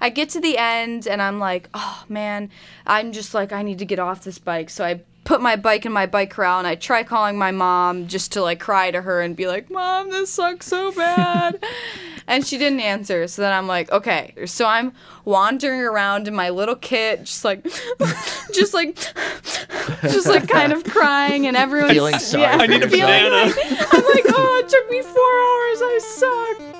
I get to the end and I'm like, oh man, I'm just like, I need to get off this bike. So I put my bike in my bike corral and I try calling my mom just to like cry to her and be like, Mom, this sucks so bad. and she didn't answer. So then I'm like, okay. So I'm wandering around in my little kit, just like, just like, just like kind of crying and everyone's Feeling sorry for I need a feeling banana. like- I'm like, oh, it took me four hours. I suck.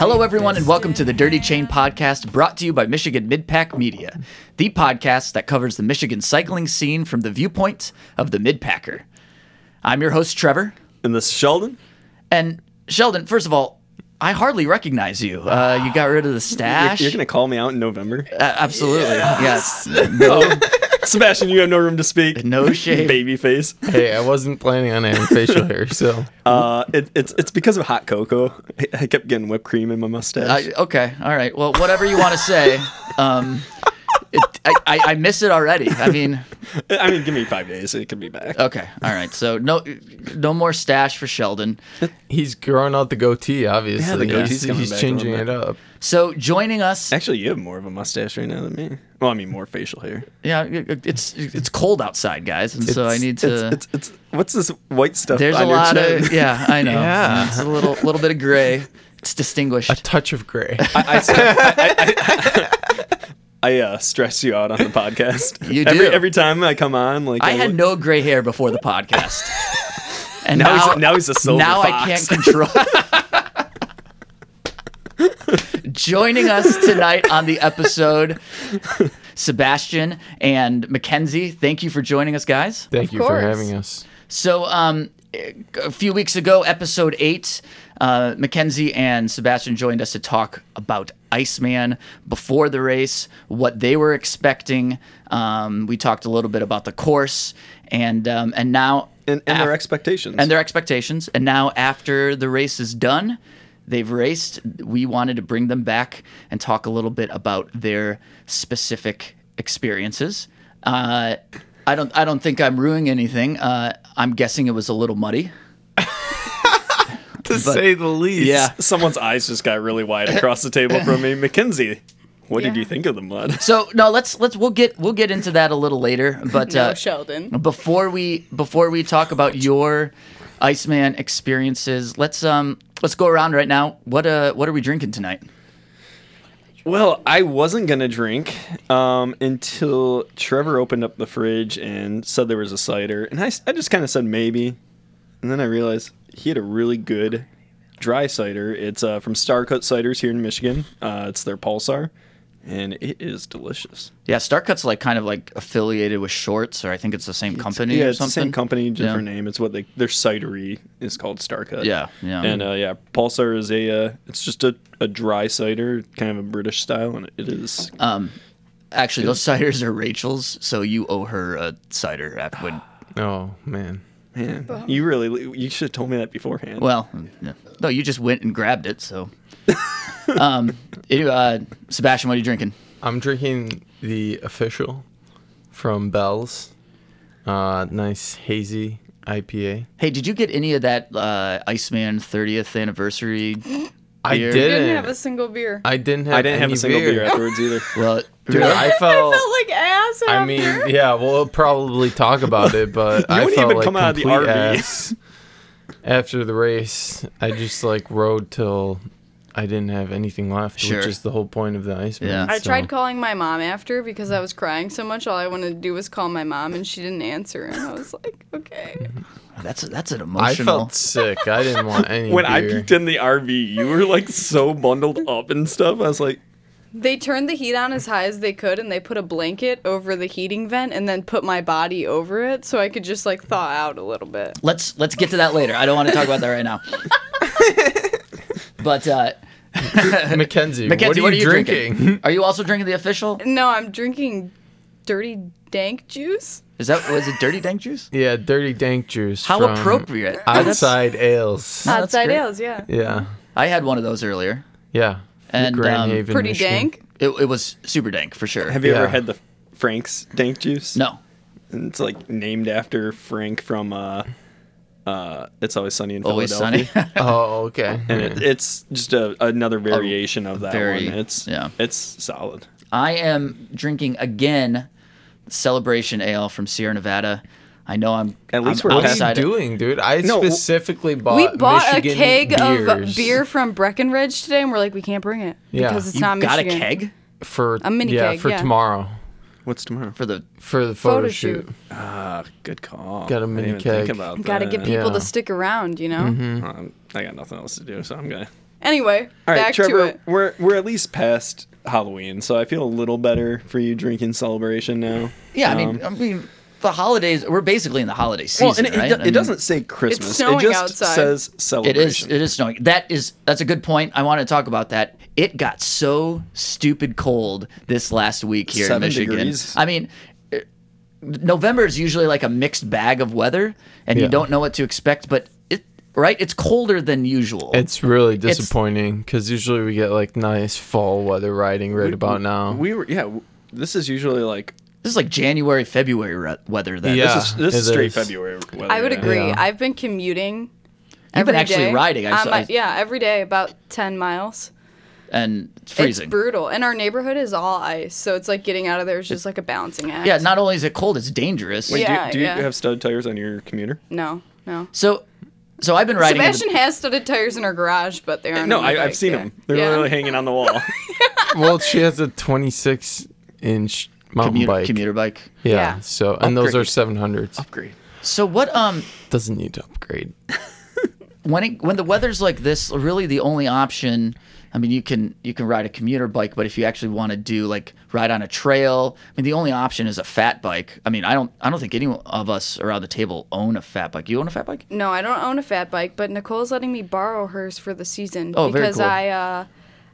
Hello, everyone, and welcome to the Dirty Chain Podcast, brought to you by Michigan Midpack Media, the podcast that covers the Michigan cycling scene from the viewpoint of the Midpacker. I'm your host, Trevor. And this is Sheldon. And Sheldon, first of all, I hardly recognize you. Uh, you got rid of the You're, stash. you're gonna call me out in November. Uh, absolutely. Yes. Sebastian, you have no room to speak. No shame. Baby face. Hey, I wasn't planning on having facial hair, so Uh, it, it's it's because of hot cocoa. I, I kept getting whipped cream in my mustache. I, okay. All right. Well, whatever you want to say. Um, it, I, I, I miss it already. I mean, I mean, give me five days. It could be back. okay. All right. So no, no more stash for Sheldon. he's growing out the goatee. Obviously, yeah, the goatee's he's, coming he's back a changing it up. So joining us Actually, you have more of a mustache right now than me. Well, I mean, more facial hair. Yeah, it- it's it's cold outside, guys, and so I need to. It's, it's it's what's this white stuff? there's on a your lot chin? of yeah, I know. Yeah. it's a little little bit of gray. It's distinguished. A touch of gray. I, I, I, I uh, stress you out on the podcast. You every do. every time I come on. Like I had look- no gray hair before the podcast, and Now now he's a- now he's a silver Now I fox. can't control. Joining us tonight on the episode, Sebastian and Mackenzie. Thank you for joining us, guys. Thank Of you for having us. So, um, a few weeks ago, episode eight, uh, Mackenzie and Sebastian joined us to talk about Iceman before the race, what they were expecting. Um, we talked a little bit about the course, and um, and now and, and their expectations. and their expectations. And now, after the race is done, they've raced. We wanted to bring them back and talk a little bit about their specific experiences. Uh, I don't. I don't think I'm ruining anything. Uh, I'm guessing it was a little muddy. To say the least. Yeah. Someone's eyes just got really wide across the table from me. Mackenzie, what did you think of the mud? So no, let's let's we'll get we'll get into that a little later. But No, uh, Sheldon. before we before we talk about your Iceman experiences, let's um let's go around right now. What uh what are we drinking tonight? Well, I wasn't gonna drink um, until Trevor opened up the fridge and said there was a cider, and I, I just kind of said maybe, and then I realized he had a really good dry cider. It's uh, from Starcut Ciders here in Michigan. Uh, it's their Pulsar, and it is delicious. Yeah, Starcut's like kind of like affiliated with Shorts, or I think it's the same company yeah, or it's the same company, different Yeah. name. It's what they their cidery is called Starcut. Yeah, yeah. And uh, yeah, Pulsar is a uh, it's just a, a dry cider, kind of a British style, and it is Um, actually, those ciders are Rachel's, so you owe her a cider. After when, Oh man. Man, you really you should have told me that beforehand. well, yeah. no, you just went and grabbed it. So, um, anyway, uh, Sebastian, what are you drinking? I'm drinking the official from Bell's. Uh, nice hazy IPA. Hey, did you get any of that uh, Iceman 30th anniversary? I didn't. Didn't have a single beer. I didn't have. I didn't have a single beer. afterwards either. Well, Dude, I felt. felt like ass after. I mean, yeah, we'll probably talk about it, but I wouldn't felt even like come out of the RV. ass after the race. I just like rode till I didn't have anything left, Sure. which is the whole point of the ice. Yeah. I so- tried calling my mom after because I was crying so much. All I wanted to do was call my mom, and she didn't answer. And I was like, okay. that's that's an emotional. I felt sick. I didn't want any when I beer. peeked in the RV, you were like so bundled up and stuff. I was like, They turned the heat on as high as they could, and they put a blanket over the heating vent, and then put my body over it so I could just like thaw out a little bit. let's let's get to that later. I don't want to talk about that right now. but uh, Mackenzie, Mackenzie, what are you, drinking? Are you also drinking the official? No, I'm drinking dirty dank juice. Is that was it? Dirty Dank Juice? yeah, dirty dank juice. How from appropriate! Odd Side ales. No, that's Odd Side great. ales, yeah. Yeah, I had one of those earlier. yeah. And, Grand um, Haven, Pretty Michigan. dank. It, it was super dank for sure. Have you ever had the Frank's dank juice? no, And it's like named after Frank from uh, uh, It's Always Sunny in always Philadelphia. sunny. Oh, okay. and it, it's just a, another variation of that very- one. It's yeah. it's solid. I am drinking again Celebration Ale from Sierra Nevada. I know I'm At least I'm we're What are you outside. doing, dude? I No, specifically bought. we bought Michigan a keg of beer from Breckenridge today, and we're like, we can't bring it Yeah. because it's You not got Michigan. a keg for A mini yeah keg, for yeah. tomorrow What's tomorrow? for the for the photo, Photo shoot. shoot. Ah, good call. Got a I mini didn't even think keg. about Got to that. get people Yeah. To stick around, you know. Um, I got nothing else to do, so I'm gonna. Anyway, All right, back Trevor. to it. We're we're at least past Halloween, so I feel a little better for you drinking celebration now. yeah. I Um, mean, I mean, the holidays. We're basically in the holiday well, season, and it, right? it, I it mean, doesn't say Christmas. snowing it just outside. says It celebration. is. It is snowing. That is. That's a good point. I want to talk about that. It got so stupid cold this last week here Seven in Michigan. degrees. I mean, eh, November is usually like a mixed bag of weather, and you don't know what to expect. But it right, it's colder than usual. It's really disappointing because usually we get like nice fall weather riding right about now. We were yeah. This is usually like this is like January, February re- weather. Then Yeah. this is this is straight is. February. Weather, I would yeah. agree. Yeah. I've been commuting. I've been actually day riding. I on saw- my- I- yeah, every day about ten miles. And it's freezing. It's brutal, and our neighborhood is all ice, so it's like getting out of there is just like a balancing act. yeah, not only is it cold, it's dangerous. Wait, Yeah, do, you, do yeah. you have stud tires on your commuter? no, no. So, so I've been riding. in the- Sebastian has studded tires in her garage, but they aren't. No, I, I've seen yeah. them. They're Yeah. literally hanging on the wall. well, she has a 26 inch mountain commuter, bike. commuter bike. Yeah, Yeah. So and those are Upgrade. 700s. Upgrade. So what? Um, Doesn't need to upgrade. when it, when the weather's like this, really the only option. I mean, you can you can ride a commuter bike, but if you actually want to do like ride on a trail, I mean, the only option is a fat bike. I mean, I don't I don't think any of us around the table own a fat bike. You own a fat bike? No, I don't own a fat bike, but Nicole's letting me borrow hers for the season Oh, very because cool. I uh,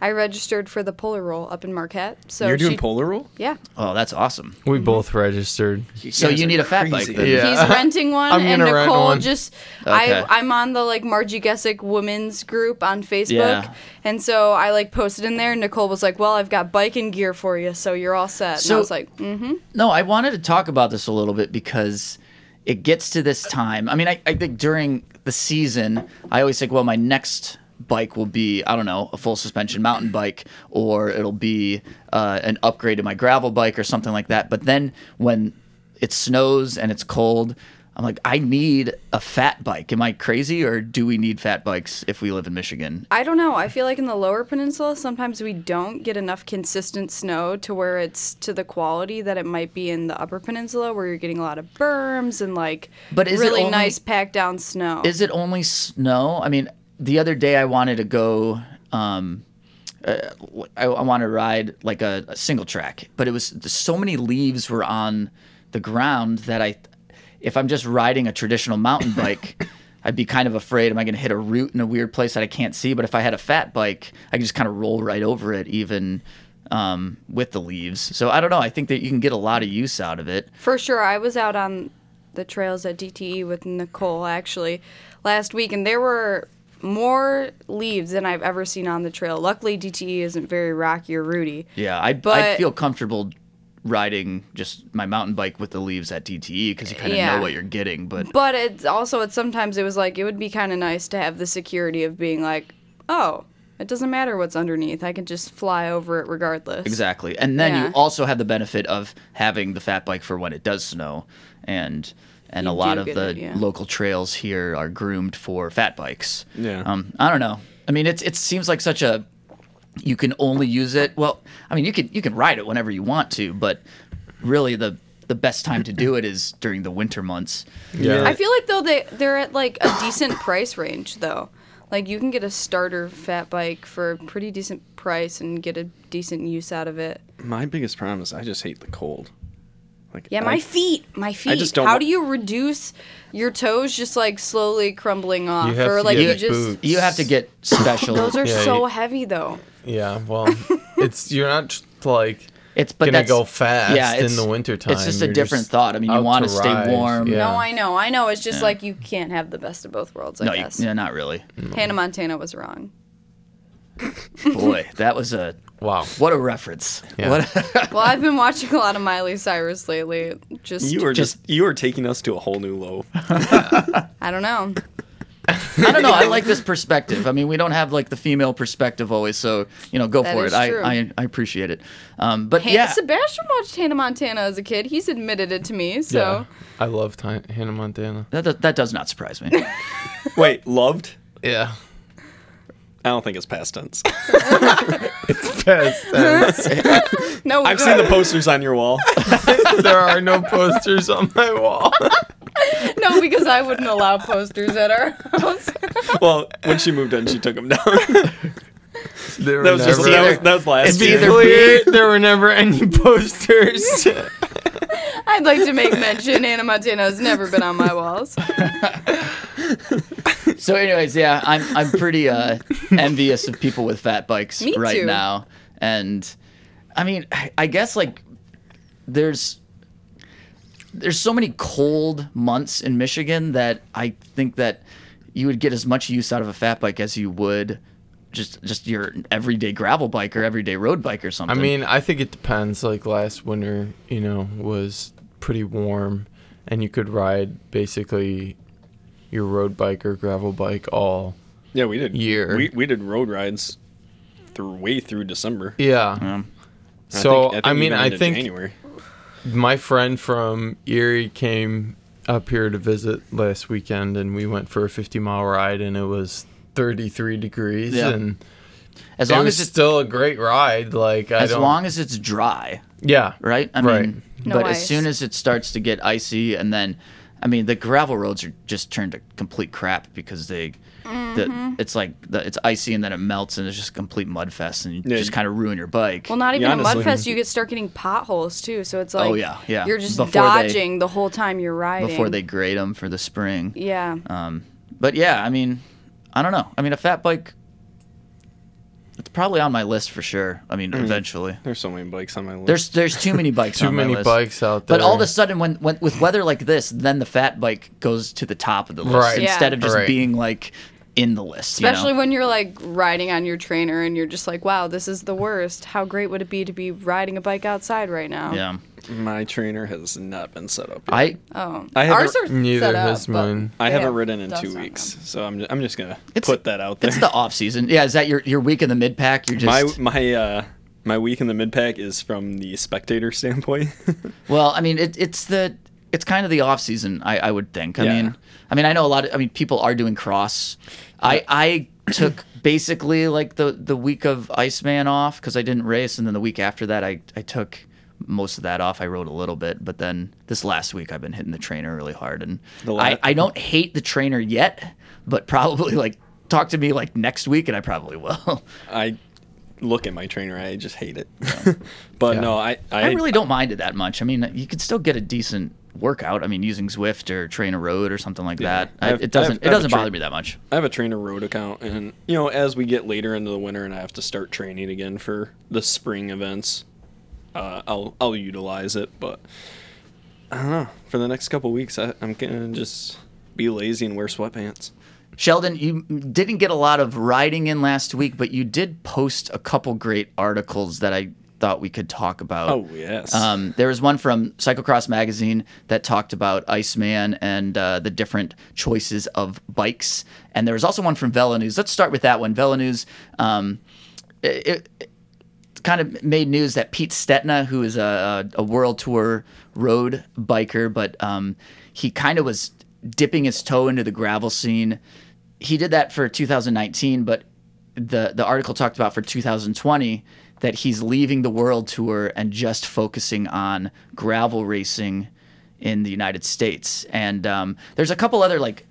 I registered for the Polar Roll up in Marquette. So You're doing she, polar roll? Yeah, Oh, that's awesome. We both registered. So you need a fat crazy. bike then. Yeah. he's renting one, I'm and gonna rent Nicole one. just Okay. I I'm on the like Marji Gesick Women's group on Facebook, Yeah. and so I like posted in there. and Nicole was like, "Well, I've got biking gear for you, so you're all set." and So- I was like, "Mm-hmm." No, I wanted to talk about this a little bit because it gets to this time. I mean, I, I think during the season, I always think, well, my next bike will be, I don't know, a full suspension mountain bike, or it'll be uh, an upgrade to my gravel bike or something like that. But then when it snows and it's cold, I'm like, I need a fat bike. Am I crazy, or do we need fat bikes if we live in Michigan? I don't know. I feel like in the lower peninsula, sometimes we don't get enough consistent snow to where it's to the quality that it might be in the upper peninsula, where you're getting a lot of berms and like But is it really only- nice packed down snow. Is it only snow? I mean, the other day I wanted to go. Um, uh, I, I wanted to ride like a, a single track, but it was so many leaves were on the ground that I, if I'm just riding a traditional mountain bike, I'd be kind of afraid. Am I going to hit a root in a weird place that I can't see? But if I had a fat bike, I could just kind of roll right over it, even um, with the leaves. So I don't know. I think that you can get a lot of use out of it. For sure. I was out on the trails at DTE with Nicole actually last week, and there were more leaves than I've ever seen on the trail. Luckily, DTE isn't very rocky or rooty. Yeah, I'd, I'd feel comfortable riding just my mountain bike with the leaves at DTE because you kind of Yeah. know what you're getting. But But it's also, it's sometimes it was like, it would be kind of nice to have the security of being like, oh, it doesn't matter what's underneath. I can just fly over it regardless. exactly, and then Yeah. you also have the benefit of having the fat bike for when it does snow, and and a lot of the it, yeah. local trails here are groomed for fat bikes. Yeah. Um, I don't know. I mean, it's it seems like such a you can only use it. Well, I mean, you can you can ride it whenever you want to, but really the the best time to do it is during the winter months. Yeah. I feel like though they they're at like a decent price range though. Like you can get a starter fat bike for a pretty decent price and get a decent use out of it. My biggest problem is I just hate the cold. Like, Yeah, my I- feet, my feet. just don't How wa- do you reduce your toes just like slowly crumbling off, have or to like get you just? boots. You have to get special. Those are Yeah, so you- heavy though. Yeah, well, it's you're not like it's but gonna that's, go fast yeah, in it's- the wintertime. It's just a You're different just thought. I mean, you out want to to stay rise, warm. yeah. No, I know, I know. It's just like you can't have the best of both worlds. I No, you, guess. yeah, not really. Hannah Montana was wrong. Boy, that was a Wow. what a reference. Yeah. What Well, I've been watching a lot of Miley Cyrus lately. Just, You are just, you are taking us to a whole new low. I don't know. I don't know. I like this perspective. I mean, we don't have like the female perspective always, so you know, go That for is it. I, true. I I appreciate it. Um, but Han- yeah, Sebastian watched Hannah Montana as a kid. He's admitted it to me. So Yeah, I love Ti- Hannah Montana. that, that, that does not surprise me. Wait, loved? Yeah, I don't think it's past tense. it's past tense. no, I've seen the posters on your wall. there are no posters on my wall. no because I wouldn't allow posters at our house. Well, when she moved in, she took them down. There that was just never- that was, that was last It's To be year. either clear, there were never any posters. I'd like to make mention Hannah Montana has never been on my walls. So, anyways, yeah, I'm I'm pretty uh, envious of people with fat bikes Me right too. now, and I mean, I- I guess like there's there's so many cold months in Michigan that I think that you would get as much use out of a fat bike as you would just just your everyday gravel bike or everyday road bike or something. I mean, I think it depends. Like last winter, you know, was pretty warm, and you could ride basically your road bike or gravel bike all. Yeah, we did. Year. We, we did road rides through way through December. Yeah. Um, So think- I, think mean, I think January. my friend from Erie came up here to visit last weekend, and we went for a 50 mile ride, and it was 33 degrees, Yeah. and as it long was as it's still a great ride. Like I as don't, long as it's dry, yeah, right? I Right. mean, No but as soon as it starts to get icy, and then, I mean, the gravel roads are just turned to complete crap because they, Mm-hmm. the, it's like the, it's icy and then it melts and it's just a complete mud fest and you Yeah. just kind of ruin your bike. Well, not even Yeah, a honestly. mudfest. You get start getting potholes too. So it's like, Oh, yeah, yeah. you're just Before they- dodging the whole time you're riding. before they grade them for the spring. Yeah. Um, but yeah, I mean, I don't know. I mean, a fat bike, it's probably on my list for sure. I mean, mm-hmm. eventually. There's so many bikes on my list. There's there's too many bikes. too on my many list. bikes out there. But all of a sudden, when, when with weather like this, then the fat bike goes to the top of the list Right. Yeah. instead of just Right. being like in the list. you know? Especially when you're like riding on your trainer and you're just like, wow, this is the worst. How great would it be to be riding a bike outside right now? yeah. my trainer has not been set up. Yet. I Oh, I haven't- ours are Neither set has but mine. I haven't have ridden in two weeks, them. so I'm I'm just gonna It's- put that out there. it's the off season. Yeah, is that your your week in the mid pack? You're just my my uh my week in the mid pack is from the spectator standpoint. Well, I mean, it, it's the it's kind of the off season. I, I would think. I Yeah. mean, I mean, I know a lot of. I mean, people are doing cross. I I took basically like the the week of Iceman off because I didn't race, and then the week after that, I I took most of that off. I rode a little bit, but then this last week I've been hitting the trainer really hard, and The la- I I don't hate the trainer yet, but probably like talk to me like next week, and I probably will. I look at my trainer, I just hate it. but Yeah. no, I I, I really don't mind it that much. I mean, you could still get a decent workout. I mean, using Zwift or Trainer Road or something like Yeah. that. I it doesn't. Have- it I have a doesn't tra- bother me that much. I have a trainer road account, and you know, as we get later into the winter and I have to start training again for the spring events, uh, I'll I'll utilize it. But I don't know. For the next couple weeks, I, I'm gonna just be lazy and wear sweatpants. Sheldon, you didn't get a lot of riding in last week, but you did post a couple great articles that I thought we could talk about. Oh yes. Um, there was one from Cyclocross Magazine that talked about Iceman and uh, the different choices of bikes. And there was also one from Velo News. Let's start with that one. Velo News um, it, it kind of made news that Pete Stetina, who is a, a World Tour road biker, but um, he kind of was dipping his toe into the gravel scene. He did that for 2019, but the the article talked about for 2020 that he's leaving the world tour and just focusing on gravel racing in the United States. And um, there's a couple other like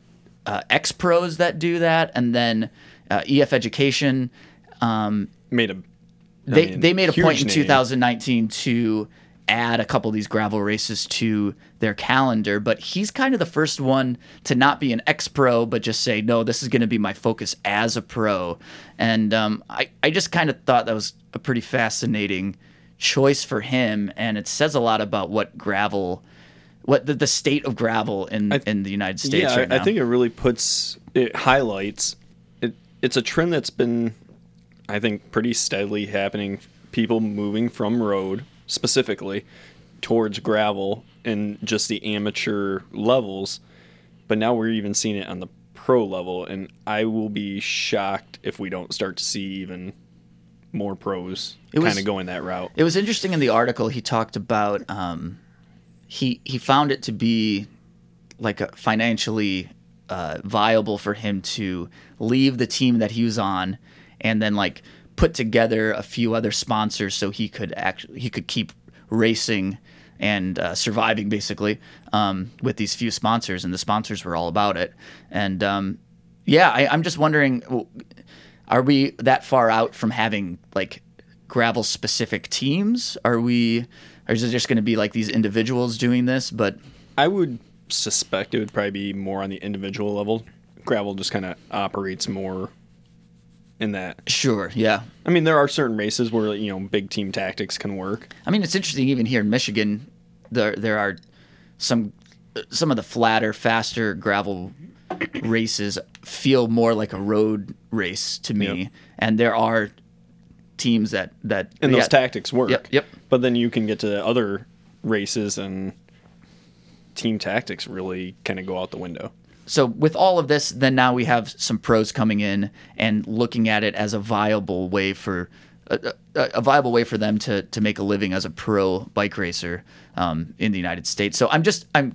uh, ex pros that do that, and then uh, EF Education. Um, made a. I they mean, they made a point in 2019 to add a couple of these gravel races to their calendar. But he's kind of the first one to not be an ex pro, but just say, no, this is going to be my focus as a pro. And um, I, I just kind of thought that was a pretty fascinating choice for him. And it says a lot about what gravel. What the, the state of gravel in, I- in the United States yeah, right I? I think it really puts it highlights. It it's a trend that's been, I think, pretty steadily happening. People moving from road specifically towards gravel and just the amateur levels, but now we're even seeing it on the pro level, and I will be shocked if we don't start to see even more pros kind of going that route. It was interesting in the article he talked about um, he he found it to be like a financially uh, viable for him to leave the team that he was on and then like put together a few other sponsors so he could actually he could keep racing and uh, surviving basically um, with these few sponsors and the sponsors were all about it and um, yeah I, i'm just wondering are we that far out from having like gravel specific teams are we or is it just going to be like these individuals doing this but I would suspect it would probably be more on the individual level. Gravel just kind of operates more in that. sure yeah I mean, there are certain races where you know big team tactics can work. I mean, it's interesting. Even here in Michigan, there there are some some of the flatter, faster gravel races feel more like a road race to me, Yep. and there are teams that that And yeah, those tactics work. Yep, yep. But then you can get to other races and team tactics really kind of go out the window. so with all of this, then now we have some pros coming in and looking at it as a viable way for a, a, a viable way for them to to make a living as a pro bike racer um, in the United States. So I'm just I'm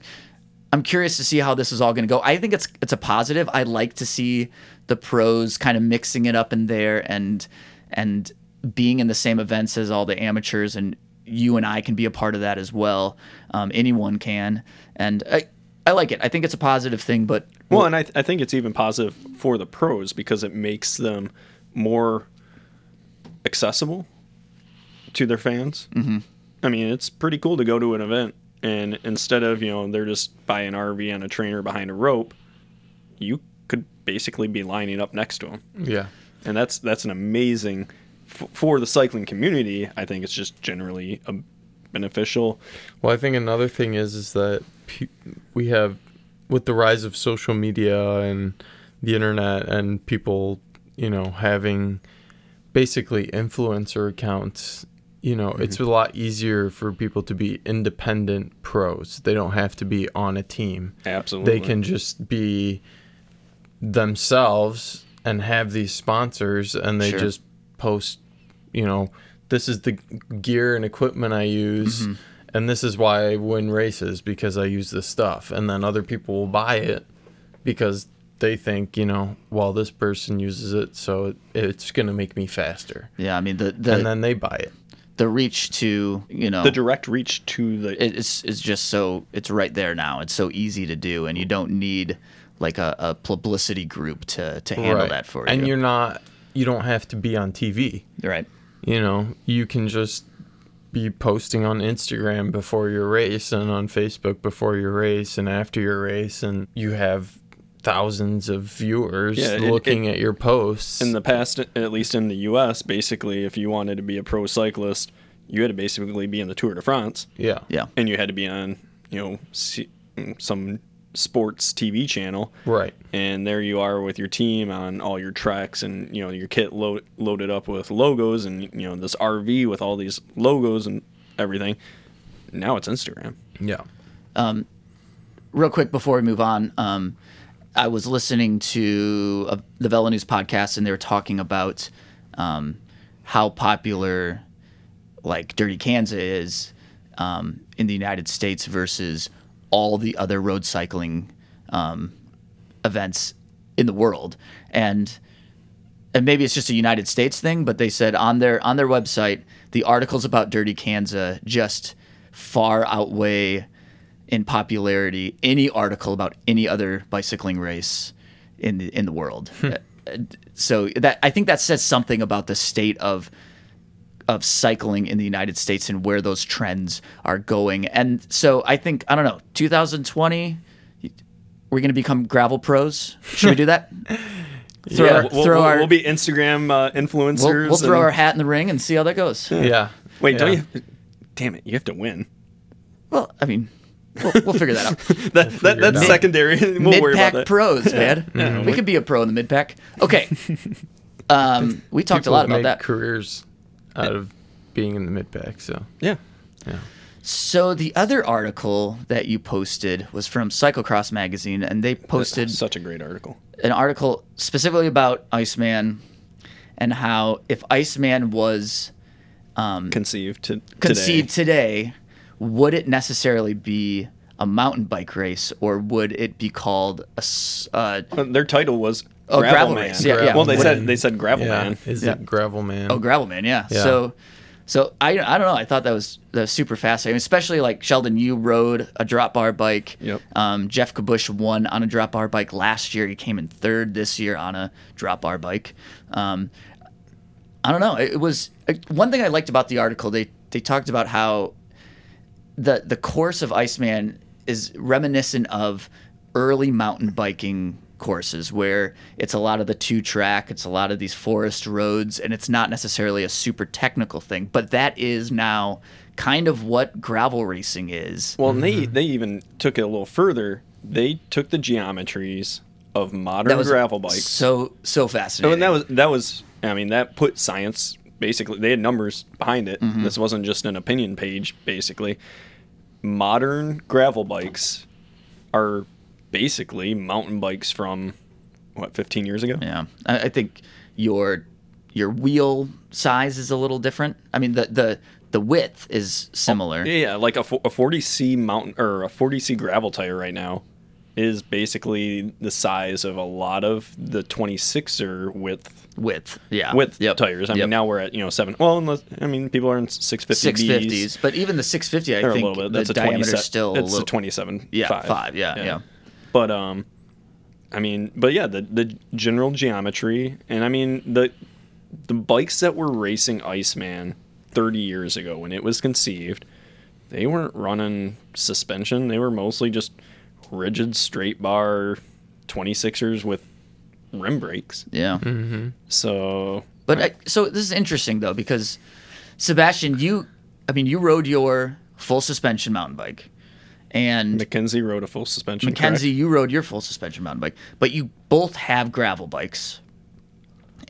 I'm curious to see how this is all going to go. I think it's it's a positive. I like to see the pros kind of mixing it up in there and and being in the same events as all the amateurs and you and I can be a part of that as well. Um, anyone can, and I I like it. I think it's a positive thing. But Well, and I, th- I think it's even positive for the pros because it makes them more accessible to their fans. Mm-hmm. I mean, it's pretty cool to go to an event and instead of you know they're just by an RV on a trainer behind a rope, you could basically be lining up next to them, Yeah. and that's that's an amazing f- for the cycling community. I think it's just generally a beneficial. Well, I think another thing is is that we have with the rise of social media and the internet and people, you know, having basically influencer accounts, you know, it's a lot easier for people to be independent pros. They don't have to be on a team. Absolutely, They can just be themselves and have these sponsors and they Sure. just post, you know, this is the gear and equipment I use Mm-hmm. and this is why I win races because I use this stuff. And then other people will buy it because they think, you know, well, this person uses it, so it, it's going to make me faster. yeah, I mean the the and then they buy it. The reach to you know the direct reach to the it's it's just so it's right there now. It's so easy to do, and you don't need like a, a publicity group to to handle that for you. And you're not, you don't have to be on TV. right. you know, you can just be posting on Instagram before your race and on Facebook before your race and after your race, and you have thousands of viewers Yeah, it- looking it- at your posts. in the past, at least in the U.S., basically, if you wanted to be a pro cyclist, you had to basically be in the Tour de France, yeah, Yeah. and you had to be on, you know, C- some sports TV channel, right. and there you are with your team on all your tracks, and you know your kit load, loaded up with logos, and you know this RV with all these logos and everything. Now it's Instagram. Yeah, real quick before we move on, um, I was listening to uh, the Velo News podcast, and they were talking about um, how popular like Dirty Kanza is um, in the United States versus all the other road cycling um, events in the world, and and maybe it's just a United States thing, but they said on their on their website the articles about Dirty Kanza just far outweigh in popularity any article about any other bicycling race in the in the world. Uh, so that I think that says something about the state of of cycling in the United States and where those trends are going. And so I think I don't know, 2020 we're going to become gravel pros. Should we do that? throw yeah, we'll, throw we'll, our we'll be Instagram uh, influencers. we'll, we'll throw and- our hat in the ring and see how that goes. Yeah. Wait, don't Yeah. you? Damn it! You have to win. Well, I mean, we'll, we'll figure that out. That, that that's out. secondary. We'll mid worry about pack that. pros, man. we could be a pro in the mid pack. Okay. Um, we talked a lot about made that. Careers out of being in the mid pack. So Yeah. So the other article that you posted was from Cyclocross magazine, and they posted Such a great article. an article specifically about Iceman and how if Iceman was Conceived to conceived today. Today, would it necessarily be a mountain bike race, or would it be called a? s- Uh, Uh, Their title was Oh, Gravel, Gravel Man. Race. Yeah, yeah. Well, they said they said Gravel yeah, Man. is Yeah. it gravel man? oh, Gravelman, yeah. Yeah. So, so I I don't know. I thought that was that was super fascinating, especially like Sheldon. You rode a drop bar bike. Yep. Um, Geoff Kabush won on a drop bar bike last year. He came in third this year on a drop bar bike. Um, I don't know. It, it was uh, one thing I liked about the article. They they talked about how the the course of Iceman is reminiscent of early mountain biking courses where it's a lot of the two track, it's a lot of these forest roads, and it's not necessarily a super technical thing. But that is now kind of what gravel racing is. Well, and they they even took it a little further. They took the geometries of modern That was gravel bikes. So so Oh, fascinating. and that was that was. I mean, that put science basically. They had numbers behind it. Mm-hmm. This wasn't just an opinion page. Basically, modern gravel bikes are basically mountain bikes from what 15 years ago. Yeah, I, I think your your wheel size is a little different. I mean, the the the width is similar. Yeah, yeah, like a, a 40C mountain or a 40C gravel tire right now is basically the size of a lot of the 26er width Width, yeah, width Yep. tires. I Yep. mean, now we're at you know seven. Well, unless, I mean, people are in 650 six fifties, but even the six fifty, I a think little bit. the That's a diameter 27. is still a it's little. a 27. yeah, five. five. Yeah, yeah. But um, I mean, but yeah, the the general geometry, and I mean the the bikes that were racing Iceman 30 years ago when it was conceived, they weren't running suspension. They were mostly just rigid straight bar 26ers with rim brakes. yeah. Mm-hmm. So But I, so this is interesting though because Sebastian, you, I mean, you rode your full suspension mountain bike, and Mackenzie rode a full suspension. Mackenzie, you rode your full suspension mountain bike, but you both have gravel bikes,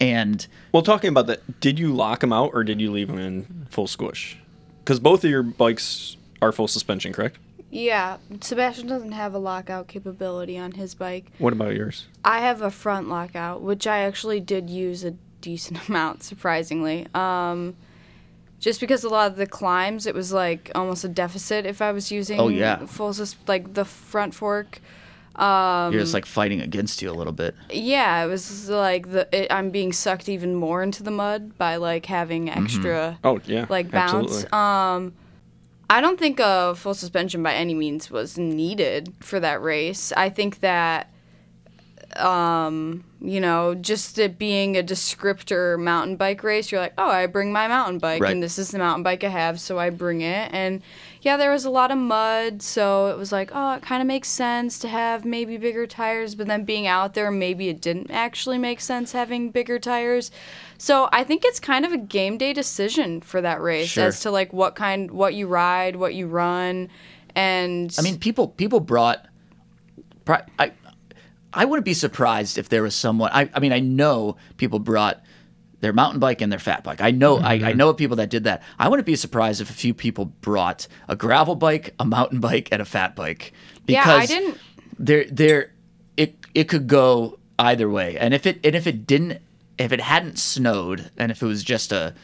and? Well, talking about that, did you lock them out or did you leave them in full squish? Because both of your bikes are full suspension, correct? Yeah, Sebastian doesn't have a lockout capability on his bike. What about yours? I have a front lockout, which I actually did use a decent amount, surprisingly. Um, just because a lot of the climbs, it was like almost a deficit if I was using Oh, yeah. full sus- like the front fork. Um, you're just like fighting against you a little bit. Yeah, it was like the it, I'm being sucked even more into the mud by like having extra Oh yeah, like bounce. absolutely. Um, I don't think a full suspension by any means was needed for that race. I think that, um, you know, just it being a descriptor mountain bike race, you're like, oh, I bring my mountain bike, Right. and this is the mountain bike I have, so I bring it. And yeah, there was a lot of mud, so it was like, oh, it kind of makes sense to have maybe bigger tires, but then being out there, maybe it didn't actually make sense having bigger tires. So I think it's kind of a game day decision for that race Sure. as to like what kind, what you ride, what you run, and I mean, people people brought. pri- I I wouldn't be surprised if there was someone. I, I mean, I know people brought their mountain bike and their fat bike. I know I, I know of people that did that. I wouldn't be surprised if a few people brought a gravel bike, a mountain bike, and a fat bike. Yeah, Because I didn't- There there it it could go either way. And if it and if it didn't if it hadn't snowed and if it was just a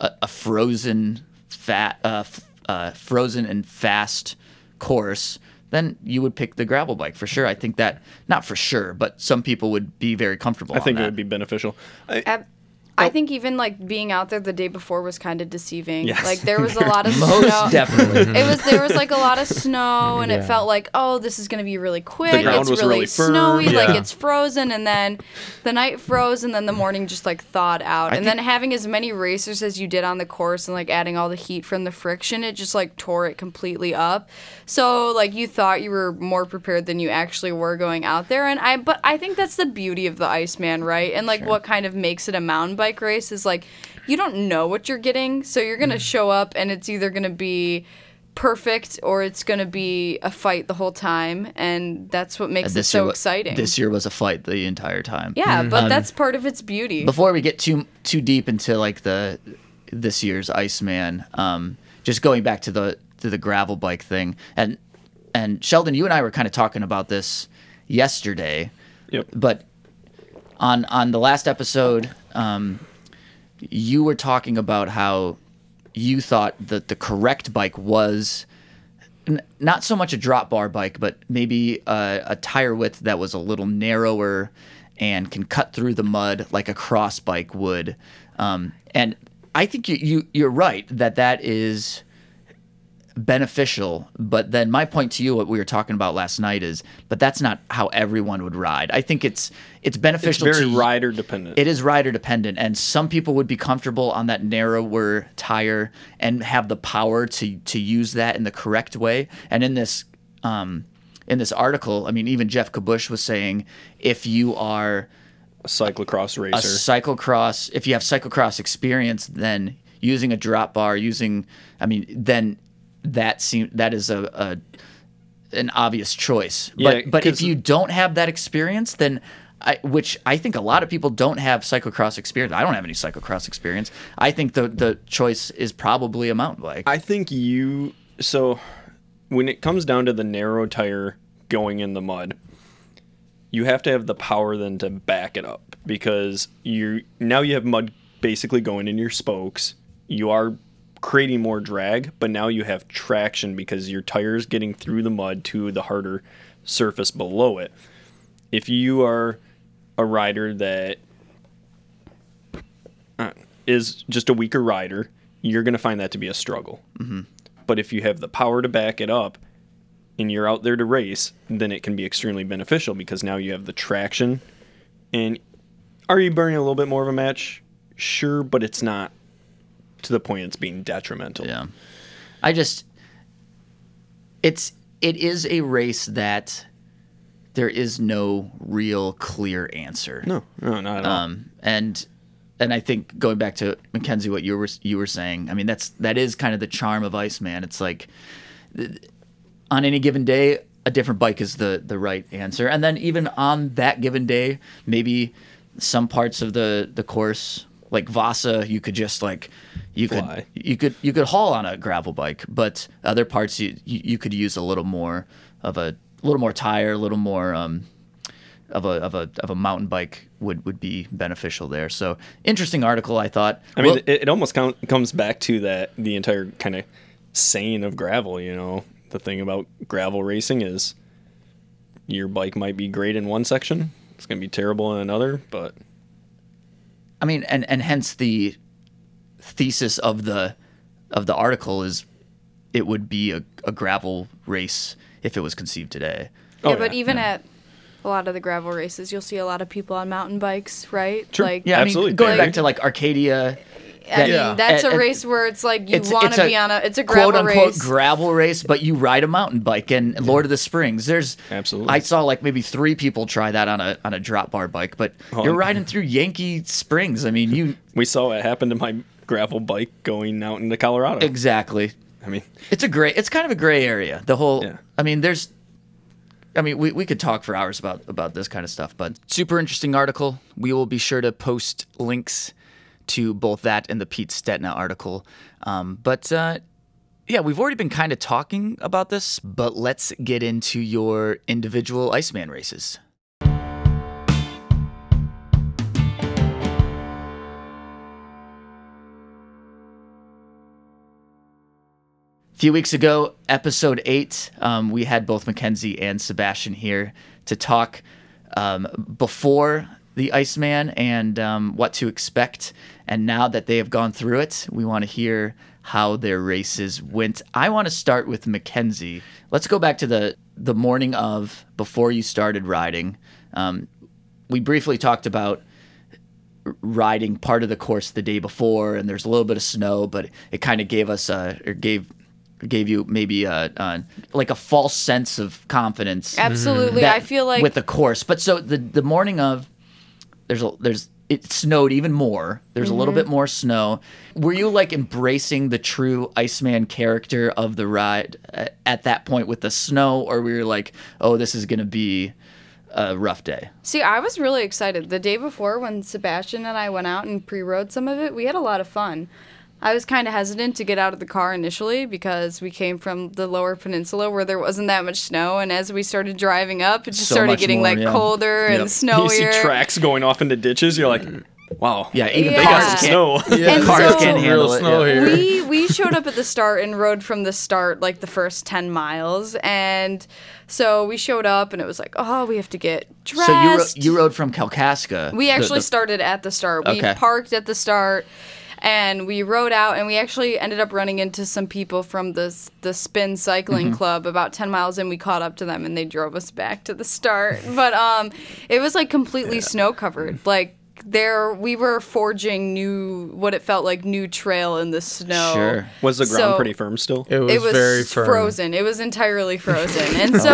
a, a frozen fat uh, f- uh frozen and fast course then you would pick the gravel bike for sure i think that not for sure but some people would be very comfortable I on think that. it would be beneficial. I, Ab- I think even like being out there the day before was kind of deceiving. Yes. Like there was a lot of Most snow. definitely. It was there was like a lot of snow and Yeah. it felt like oh this is gonna be really quick. ground it's was really, really firm. snowy, like it's frozen, and then the night froze, and then the morning just like thawed out, and think- then having as many racers as you did on the course and like adding all the heat from the friction, it just like tore it completely up. So like you thought you were more prepared than you actually were going out there, and I but I think that's the beauty of the Iceman, right? And like what kind of makes it a mountain bike race is like you don't know what you're getting, so you're Mm. gonna show up and it's either gonna be perfect or it's gonna be a fight the whole time, and that's what makes it so wa- exciting. This year was a fight the entire time. yeah, but Um, that's part of its beauty. before we get too too deep into like the this year's Iceman, um, just going back to the to the gravel bike thing, and and Sheldon, you and I were kind of talking about this yesterday, Yep. but on on the last episode, um, you were talking about how you thought that the correct bike was n- not so much a drop bar bike, but maybe a, a tire width that was a little narrower and can cut through the mud like a cross bike would. Um, and I think you, you you're right that that is beneficial. But then my point to you, what we were talking about last night, is but that's not how everyone would ride. I think it's it's It's beneficial. very to rider dependent. it is rider dependent, and some people would be comfortable on that narrower tire and have the power to to use that in the correct way. And in this um, in this article, I mean, even Geoff Kabush was saying if you are a cyclocross racer, a racer. cyclocross, if you have cyclocross experience, then using a drop bar, using, I mean, then that seem that is a, a an obvious choice. Yeah, but but if you don't have that experience, then I, which I think a lot of people don't have cyclocross experience. I don't have any cyclocross experience. I think the the choice is probably a mountain bike. I think you so when it comes down to the narrow tire going in the mud, you have to have the power then to back it up because you now you have mud basically going in your spokes. You are creating more drag, but now you have traction because your tires getting through the mud to the harder surface below it. If you are a rider that uh, just a weaker rider, you're going to find that to be a struggle. Mm-hmm. But if you have the power to back it up and you're out there to race, then it can be extremely beneficial because now you have the traction. And are you burning a little bit more of a match? Sure, but it's not to the point it's being detrimental. Yeah. I just it's it is a race that there is no real clear answer. No, no, not at all. Um and and I think going back to Mackenzie what you were you were saying, I mean that's that is kind of the charm of Iceman. It's like on any given day a different bike is the the right answer. And then even on that given day, maybe some parts of the the course like Vasa, you could just like you Fly. could you could you could haul on a gravel bike, but other parts you you, you could use a little more of a little more tire, a little more um, of a of a of a mountain bike would would be beneficial there. So interesting article, I thought. I mean, Well- it, it almost com- comes back to that the entire kind of saying of gravel. You know, the thing about gravel racing is your bike might be great in one section, it's going to be terrible in another. But I mean, and and hence the thesis of the of the article is it would be a, a gravel race if it was conceived today. Oh, yeah, Oh, but even yeah. at a lot of the gravel races, you'll see a lot of people on mountain bikes, right? Sure. Like, Yeah, Absolutely. I mean, going Like- back to like Arcadia, I that- mean, Yeah. that's and- a and race where it's like you want to be on a it's a gravel quote unquote race. gravel race, but you ride a mountain bike. And Lord of the Springs, there's Absolutely. I saw like maybe three people try that on a on a drop bar bike, but Oh, you're yeah. riding through Yankee Springs. I mean, you we saw what happened to my gravel bike going out into Colorado. exactly. I mean, It's a gray. It's kind of a gray area. The whole. Yeah. I mean, there's. I mean, we, we could talk for hours about about this kind of stuff, but super interesting article. We will be sure to post links to both that and the Pete Stetina article. Um, but uh, yeah, we've already been kind of talking about this, but let's get into your individual Iceman races. A few weeks ago, episode eight, um, we had both Mackenzie and Sebastian here to talk um, before the Iceman and um, what to expect. And now that they have gone through it, we want to hear how their races went. I want to start with Mackenzie. Let's go back to the the morning of before you started riding. Um, we briefly talked about riding part of the course the day before, and there's a little bit of snow, but it kind of gave us a or gave gave you maybe a, a like a false sense of confidence. Absolutely. that- I feel like with the course. But so the the morning of there's a there's it snowed even more. There's a little Mm-hmm. bit more snow. Were you like embracing the true Iceman character of the ride uh, at that point with the snow, or were you like, oh, this is gonna be a rough day? See, I was really excited. The day before, when Sebastian and I went out and pre rode some of it, we had a lot of fun. I was kind of hesitant to get out of the car initially because we came from the lower peninsula where there wasn't that much snow. And as we started driving up, it just So started getting more, like yeah. colder Yep. and snowier. You see tracks going off into ditches. You're like, wow. Yeah, even Yeah. They got some snow. Yeah, And Cars so- can't handle real it, snow yeah. here. we we showed up at the start and rode from the start like the first 10 miles and so we showed up and it was like oh we have to get dressed So you ro- you rode from Kalkaska. we the- actually the- started at the start we Okay. parked at the start and we rode out and we actually ended up running into some people from the the spin cycling Mm-hmm. club about 10 miles in we caught up to them and they drove us back to the start. But um it was like completely snow covered. Like there we were forging new what it felt like new trail in the snow Sure. Was the ground So- pretty firm still? It was, it was very firm. frozen. It was entirely frozen. And so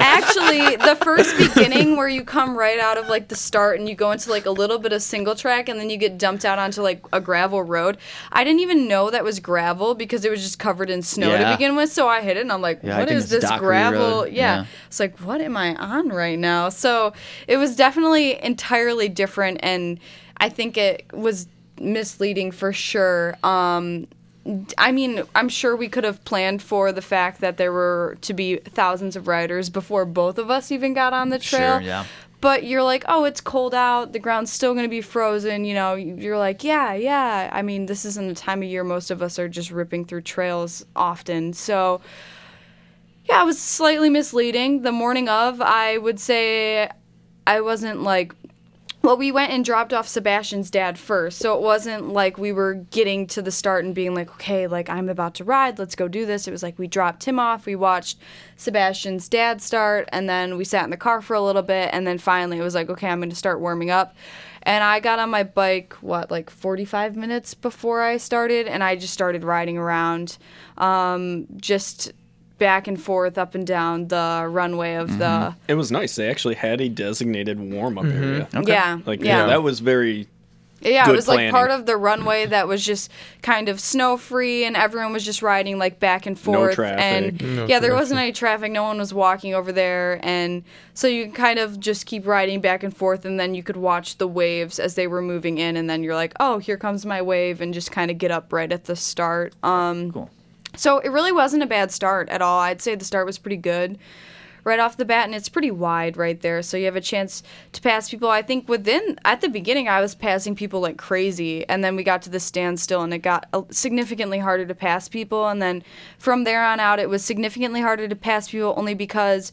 actually the first beginning where you come right out of like the start and you go into like a little bit of single track and then you get dumped out onto like a gravel road. I didn't even know that was gravel because it was just covered in snow Yeah. to begin with. So I hit it and I'm like, Yeah, I what think is it's this Dockery gravel? Yeah. Yeah. It's like, what am I on right now? So it was definitely entirely different and I think it was misleading for sure. Um I mean, I'm sure we could have planned for the fact that there were to be thousands of riders before both of us even got on the trail. Sure, yeah. But you're like, oh, it's cold out. The ground's still going to be frozen. You know, you're like, yeah, yeah. I mean, this isn't a time of year most of us are just ripping through trails often. So, yeah, it was slightly misleading. The morning of, I would say I wasn't like well, we went and dropped off Sebastian's dad first. So it wasn't like we were getting to the start and being like, okay, like I'm about to ride, let's go do this. It was like we dropped him off, we watched Sebastian's dad start, and then we sat in the car for a little bit. And then finally it was like, okay, I'm going to start warming up. And I got on my bike, what, like 45 minutes before I started, and I just started riding around, um, just back and forth up and down the runway of the. It was nice. They actually had a designated warm up area. Yeah. Like yeah. yeah, that was very Yeah, it good was like part of the runway that was just kind of snow free, and everyone was just riding like back and forth. traffic. And No yeah, there traffic. wasn't any traffic. No one was walking over there, and so you kind of just keep riding back and forth, and then you could watch the waves as they were moving in, and then you're like, oh, here comes my wave, and just kind of get up right at the start. Um, Cool. So it really wasn't a bad start at all. I'd say the start was pretty good right off the bat, and it's pretty wide right there. So you have a chance to pass people. I think within, at the beginning, I was passing people like crazy, and then we got to the standstill, and it got uh, significantly harder to pass people. And then from there on out, it was significantly harder to pass people only because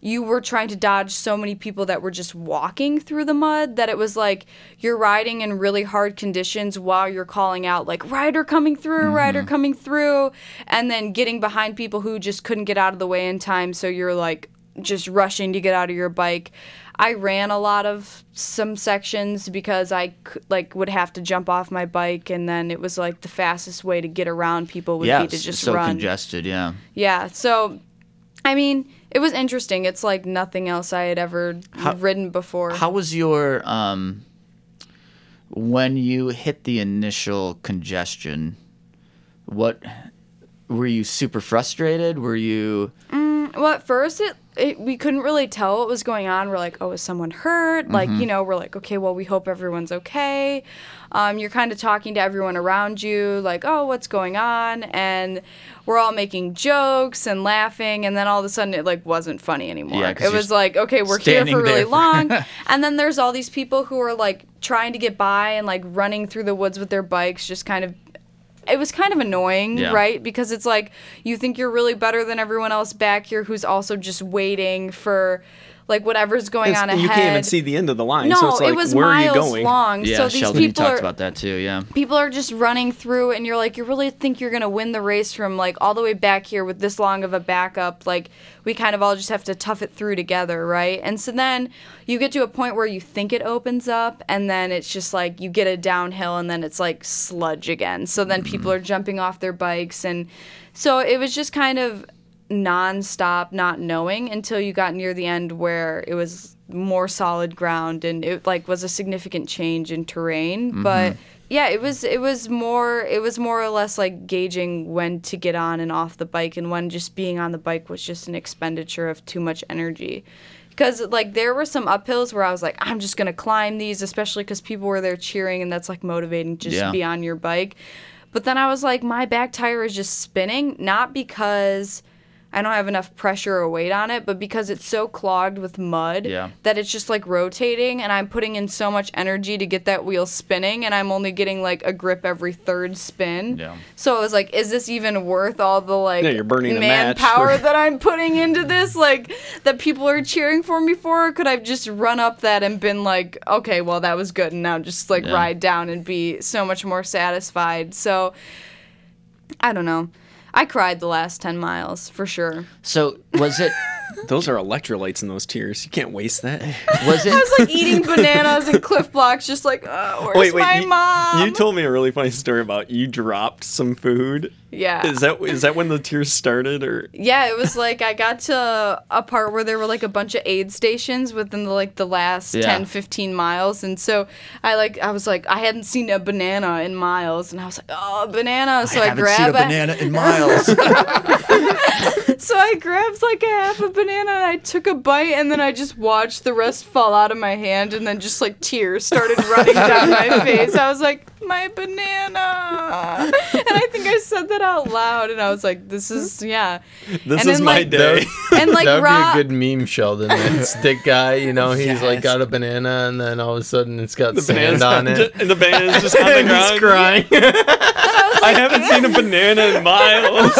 you were trying to dodge so many people that were just walking through the mud that it was like you're riding in really hard conditions while you're calling out like rider coming through rider mm-hmm. coming through and then getting behind people who just couldn't get out of the way in time so you're like just rushing to get out of your bike i ran a lot of some sections because i like would have to jump off my bike and then it was like the fastest way to get around people would Yeah, be to just so run congested. Yeah. yeah, so I mean, it was interesting. It's like nothing else I had ever ridden before. How was your um when you hit the initial congestion? What were you super frustrated? Were you well, at first it, it we couldn't really tell what was going on. We're like, oh, is someone hurt? Like, you know, we're like, okay, well, we hope everyone's okay. Um, you're kind of talking to everyone around you, like, oh, what's going on? And we're all making jokes and laughing, and then all of a sudden it like wasn't funny anymore. Yeah, it was like, okay, we're here for really for- long, and then there's all these people who are like trying to get by and like running through the woods with their bikes, just kind of it was kind of annoying, Yeah. right? Because it's like you think you're really better than everyone else back here who's also just waiting for like whatever's going It's- on ahead. you can't even see the end of the line. No, so it's like, it was where miles are you going? long. Yeah, so these Sheldon, people talked are about that too. Yeah. people are just running through and you're like you really think you're going to win the race from like all the way back here with this long of a backup like we kind of all just have to tough it through together right and so then you get to a point where you think it opens up and then it's just like you get a downhill and then it's like sludge again so then people mm-hmm. are jumping off their bikes and so it was just kind of non-stop not knowing until you got near the end where it was more solid ground and it like was a significant change in terrain mm-hmm. but yeah it was it was more it was more or less like gauging when to get on and off the bike and when just being on the bike was just an expenditure of too much energy because like there were some uphills where I was like, I'm just gonna climb these, especially because people were there cheering, and that's like motivating just Yeah. to be on your bike. But then I was like, my back tire is just spinning, not because I don't have enough pressure or weight on it, but because it's so clogged with mud Yeah. that it's just like rotating, and I'm putting in so much energy to get that wheel spinning, and I'm only getting like a grip every third spin. Yeah. So I was like, is this even worth all the like Yeah, you're burning the match manpower for- that I'm putting into this? Like that people are cheering for me for? Or could I have just run up that and been like, okay, well that was good, and now just like Yeah. ride down and be so much more satisfied. So I don't know. I cried the last ten miles for sure. So was it Those are electrolytes in those tears. You can't waste that. was it I was like eating bananas and Clif Bloks, just like, oh, where's wait, wait. my you, mom? you told me a really funny story about you dropped some food. Yeah. Is that is that when the tears started, or Yeah, it was like I got to a part where there were like a bunch of aid stations within the, like the last Yeah. ten, fifteen 10, 15 miles. And so I like I was like I hadn't seen a banana in miles and I was like, "Oh, banana." So I, haven't grab a a- banana in miles. So I grabbed like a half a banana and I took a bite and then I just watched the rest fall out of my hand and then just like tears started running down my face. I was like, "My banana." And I think I said that out loud and I was like, "This is yeah." this And is my like, day? And like that would Rob be a good meme, Sheldon. That stick guy, you know, he's like got a banana, and then all of a sudden it's got the sand on it. and the banana's just on the and he's ground. crying. I haven't seen a banana in miles.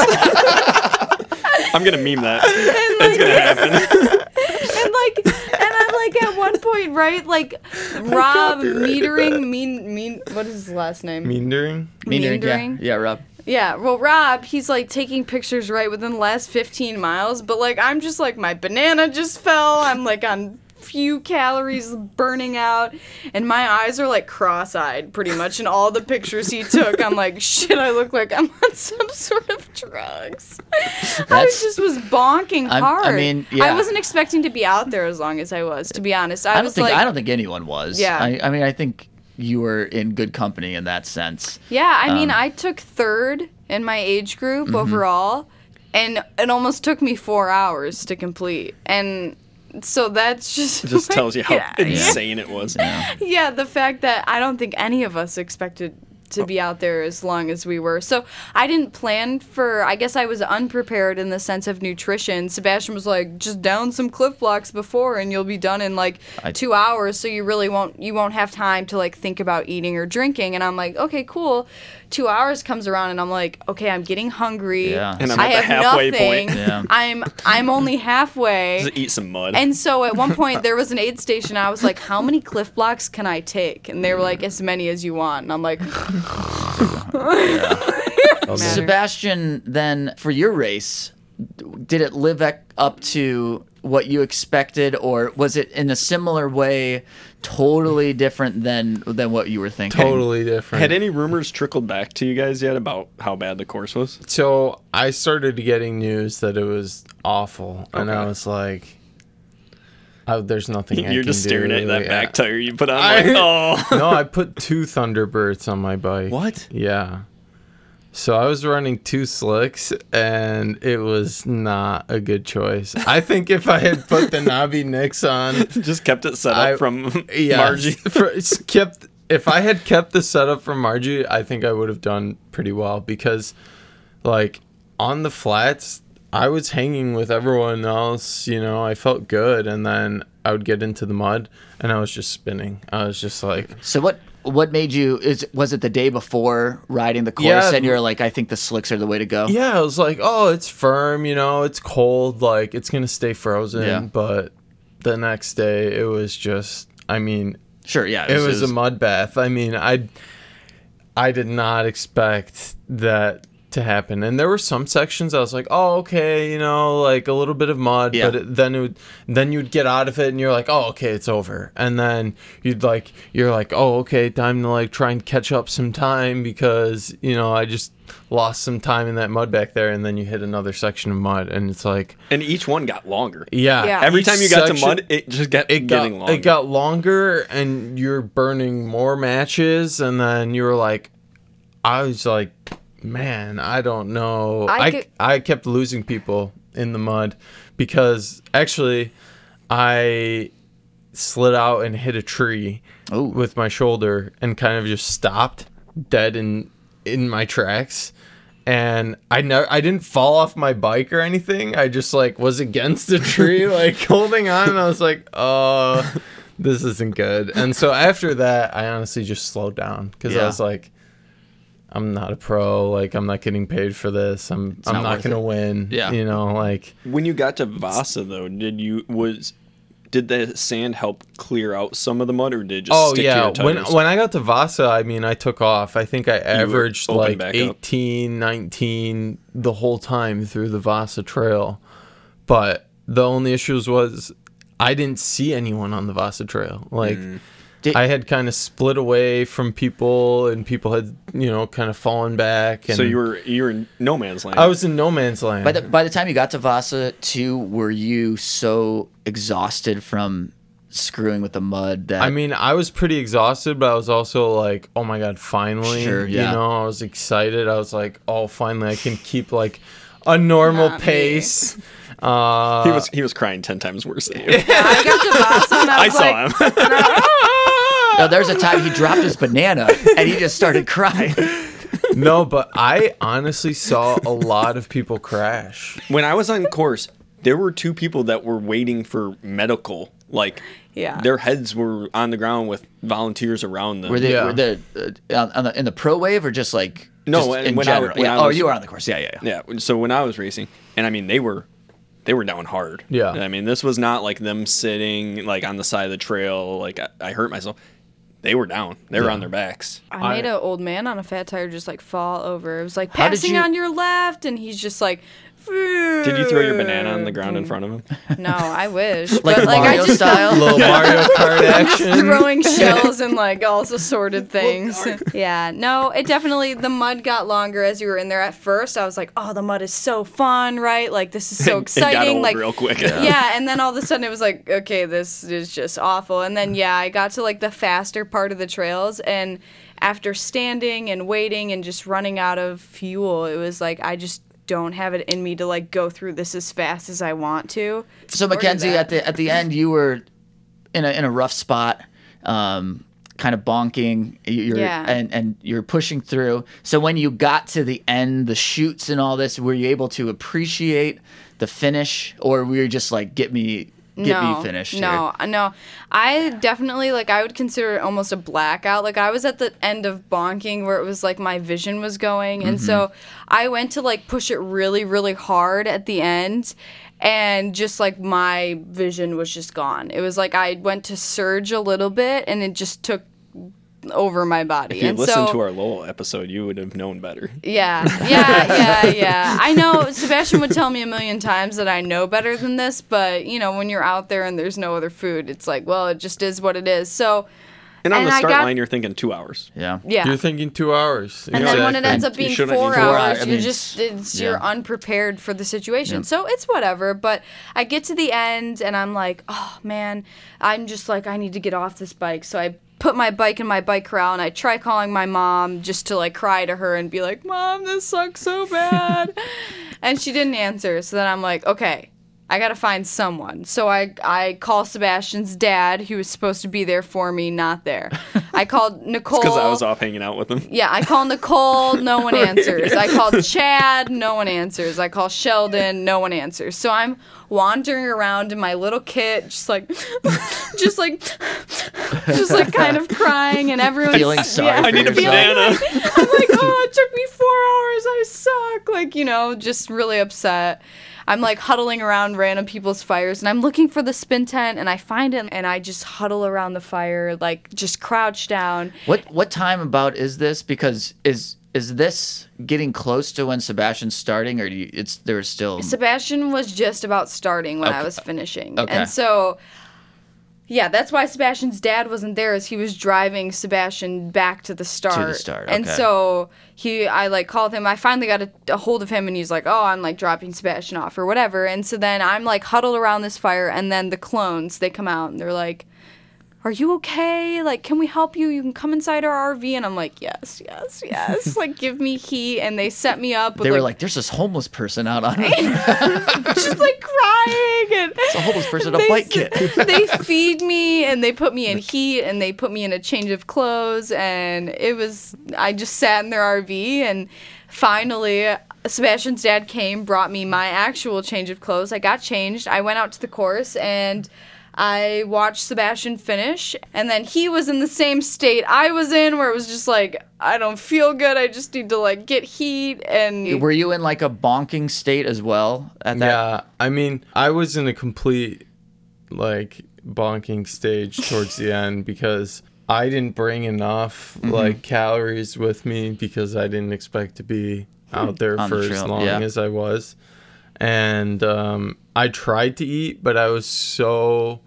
I'm gonna meme that. It's gonna happen. and like and I'm like at one point, right? Like Rob metering mean mean what is his last name? Meendering. Meendering, yeah, Meendering? yeah, Rob. Yeah, well Rob, he's like taking pictures right within the last 15 miles, but like I'm just like my banana just fell. I'm like on few calories burning out and my eyes are like cross-eyed pretty much in all the pictures he took i'm like shit i look like i'm on some sort of drugs i That's- just was bonking I'm- hard I mean, yeah. i wasn't expecting to be out there as long as i was to be honest i, I don't was think like I don't think anyone was. Yeah. I, I mean, I think you were in good company in that sense. Yeah, I mean, Um, I took third in my age group Mm-hmm. overall, and it almost took me four hours to complete. And so that's just It just tells you how Yeah, insane it was. yeah, the fact that I don't think any of us expected to be out there as long as we were. So I didn't plan for, I guess I was unprepared in the sense of nutrition. Sebastian was like, just down some Clif Bloks before and you'll be done in like I- two hours. So you really won't, you won't have time to like think about eating or drinking. And I'm like, okay, cool. Two hours comes around and I'm like, okay, I'm getting hungry. Yeah. And I'm I at the have halfway nothing. point. Yeah. I'm, I'm only halfway. Just eat some mud. And so at one point there was an aid station. I was like, "How many Clif Bloks can I take?" And they were like, "As many as you want." And I'm like, Matter. Sebastian, then for your race, did it live up to what you expected, or was it in a similar way, totally different than than what you were thinking? Totally different. Had any rumors trickled back to you guys yet about how bad the course was? So I started getting news that it was awful, and I was like, oh, "There's nothing." You're just staring do. at that Yeah. back tire you put on. I- Like, oh, no, I put two Thunder Burts on my bike. what? Yeah. So I was running two slicks, and it was not a good choice. I think if I had put the Nobby Nics on, Just kept it set up I- from yeah, Marji. for, kept. If I had kept the setup from Marji, I think I would have done pretty well because, like, on the flats, I was hanging with everyone else. You know, I felt good, and then I would get into the mud, and I was just spinning. I was just like, So what what made you? Is was it the day before riding the course, Yeah. and you're like, I think the slicks are the way to go? Yeah, I was like, oh, it's firm, you know, it's cold, like it's gonna stay frozen. Yeah. But the next day, it was just. I mean, Sure, yeah. it was a mud bath. I mean, I I did not expect that to happen. And there were some sections I was like, "Oh, okay, you know, like a little bit of mud," Yeah. but it, then it would, then you'd get out of it and you're like, "Oh, okay, it's over." And then you'd like you're like, "Oh, okay, time to like try and catch up some time because, you know, I just lost some time in that mud back there." And then you hit another section of mud and it's like, And each one got longer. yeah. Yeah. Every each time you got to mud, it just kept it got, getting longer. It got longer, and you're burning more matches, and then you were like, I was like, man, I don't know. I I, could- I kept losing people in the mud because actually, I slid out and hit a tree Ooh. with my shoulder and kind of just stopped dead in in my tracks and I never I didn't fall off my bike or anything. I just like was against the tree like holding on and I was like, "Oh, this isn't good." And so after that, I honestly just slowed down cuz Yeah. I was like I'm not a pro, like I'm not getting paid for this. I'm I'm not not, going to it. win. Yeah. You know, like When you got to Vasa though, did you was did the sand help clear out some of the mud, or did it just Oh stick yeah, to your when tires? when I got to Vasa, I mean, I took off. I think I averaged like back up. 18, 19 the whole time through the Vasa trail. But the only issues was I didn't see anyone on the Vasa trail. Like Mm. Did- I had kind of split away from people, and people had you know kind of fallen back. And so you were you were in no man's land. I was in no man's land. By the by the time you got to Vasa too, were you so exhausted from screwing with the mud that I mean, I was pretty exhausted, but I was also like, "Oh my god, finally!" Sure, yeah. You know, I was excited. I was like, "Oh, finally, I can keep like a normal Not me. pace." Uh, he was he was crying ten times worse than you. I got to Vasa and I I was saw like, him. No, there's a time he dropped his banana and he just started crying. no, but I honestly saw a lot of people crash. when I was on course, there were two people that were waiting for medical. Like, Yeah. their heads were on the ground with volunteers around them. Were they Yeah. were the uh, on, on the in the pro wave or just like No, just when- in when I general? was- when yeah. I oh, was- you were on the course. Yeah, yeah, yeah. Yeah. So when I was racing, and I mean they were, they were down hard. Yeah. I mean this was not like them sitting like on the side of the trail. Like I, I hurt myself. They were down. They were on their backs. I made an old man on a fat tire just like fall over. It was like passing you- on your left, and he's just like. Did you throw your banana on the ground in front of him? No, I wish. Like but like Mario I just style. Little Mario Kart action. throwing shells and like all assorted things. yeah, no, it definitely the mud got longer as you were in there. At first, I was like, "Oh, the mud is so fun, right? Like this is so It got exciting." old like real quick. yeah, and then all of a sudden it was like, okay, this is just awful. And then yeah, I got to like the faster part of the trails and after standing and waiting and just running out of fuel, it was like I just don't have it in me to like go through this as fast as I want to. So Or Mackenzie, at the at the end, you were in a in a rough spot, um, kind of bonking. You're Yeah. and and you're pushing through. So when you got to the end, the chutes and all this, were you able to appreciate the finish, or were you just like, get me get no, me finished? No, here? no. I definitely like I would consider it almost a blackout. Like I was at the end of bonking where it was like my vision was going, and so Mm-hmm. I went to like push it really, really hard at the end. And just like my vision was just gone. It was like I went to surge a little bit and it just took over my body. If you and listened so, to our Lowell episode, you would have known better. yeah, yeah, yeah, yeah. I know Sebastian would tell me a million times that I know better than this, but you know, when you're out there and there's no other food, it's like, well, it just is what it is. So, And on And the start got- line, you're thinking two hours. Yeah. yeah. You're thinking two hours. and then when it ends up being four four hours, hours. I you're just it's yeah. you're unprepared for the situation. Yeah. So it's whatever. But I get to the end and I'm like, oh man, I'm just like I need to get off this bike. So I put my bike in my bike corral and I try calling my mom just to like cry to her and be like, mom, this sucks so bad, and she didn't answer. So then I'm like, okay. I gotta find someone. So I I call Sebastian's dad, who was supposed to be there for me, not there. I called Nicole. Because I was off hanging out with him. Yeah, I call Nicole, no one answers. I call Chad, no one answers. I call Sheldon, no one answers. So I'm wandering around in my little kit, just like, just like, just like kind of crying, and everyone's Feeling sorry I for need a yourself. banana. I'm like, oh, it took me four hours. I suck. Like, you know, just really upset. I'm like huddling around random people's fires and I'm looking for the spin tent and I find it and I just huddle around the fire, like just crouch down. What what time about is this? Because is is this getting close to when Sebastian's starting, or do you, it's there's still Sebastian was just about starting when I was finishing. Okay. And so yeah, that's why Sebastian's dad wasn't there is he was driving Sebastian back to the start. To the start, And okay. so he I like called him. I finally got a, a hold of him and he's like, "Oh, I'm like dropping Sebastian off or whatever." And so then I'm like huddled around this fire and then the clones, they come out and they're like, are you okay? Like, can we help you? You can come inside our RV. And I'm like, yes, yes, yes. like, give me heat. And they set me up with they were like, like, there's this homeless person out on it's just like crying and it's a homeless person a they bike kit. they feed me and they put me in heat and they put me in a change of clothes and it was I just sat in their RV and finally Sebastian's dad came brought me my actual change of clothes. I got changed. I went out to the course and I watched Sebastian finish and then he was in the same state I was in where it was just like I don't feel good. I just need to like get heat and Were you in like a bonking state as well at that? Yeah, I mean, I was in a complete like bonking stage towards the end because I didn't bring enough Mm-hmm. like calories with me because I didn't expect to be out there On the for as long yeah. as I was. And um, I tried to eat, but I was so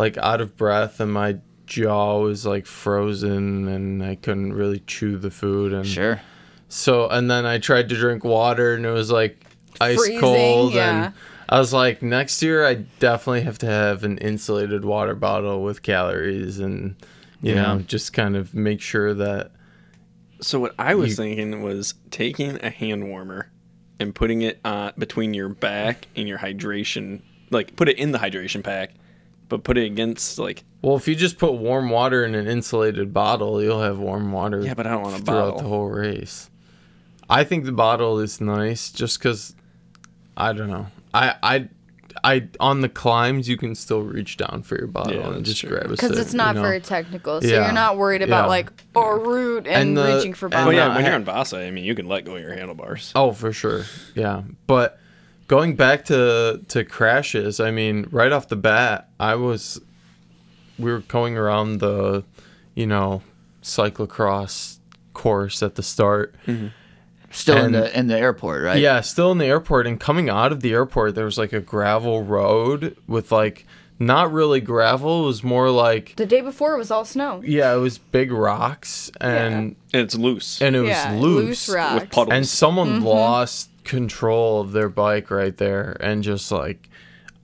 like out of breath and my jaw was like frozen and I couldn't really chew the food and Sure. so and then I tried to drink water and it was like ice Freezing, cold yeah. and I was like next year I definitely have to have an insulated water bottle with calories and you Yeah. know just kind of make sure that So what I was You- thinking was taking a hand warmer and putting it uh, between your back and your hydration, like put it in the hydration pack, but put it against like well if you just put warm water in an insulated bottle you'll have warm water yeah, but I don't want a throughout bottle. the whole race. I think the bottle is nice just because I don't know. I I I on the climbs you can still reach down for your bottle Yeah, and just true. grab a because it's not you know? very technical, so Yeah. you're not worried about Yeah. like oh root and, And the- reaching for and Oh bottles. yeah, when you're on Vasa, I mean, you can let go of your handlebars. Oh, for sure. Yeah. But going back to to crashes, I mean, right off the bat, I was we were going around the, you know, cyclocross course at the start. Mm-hmm. Still in the in the airport, right? Yeah, still in the airport and coming out of the airport there was like a gravel road with like not really gravel, it was more like The day before it was all snow. yeah, it was big rocks and And it's loose and it was yeah, loose. rocks. with puddles. and someone mm-hmm. lost control of their bike right there and just like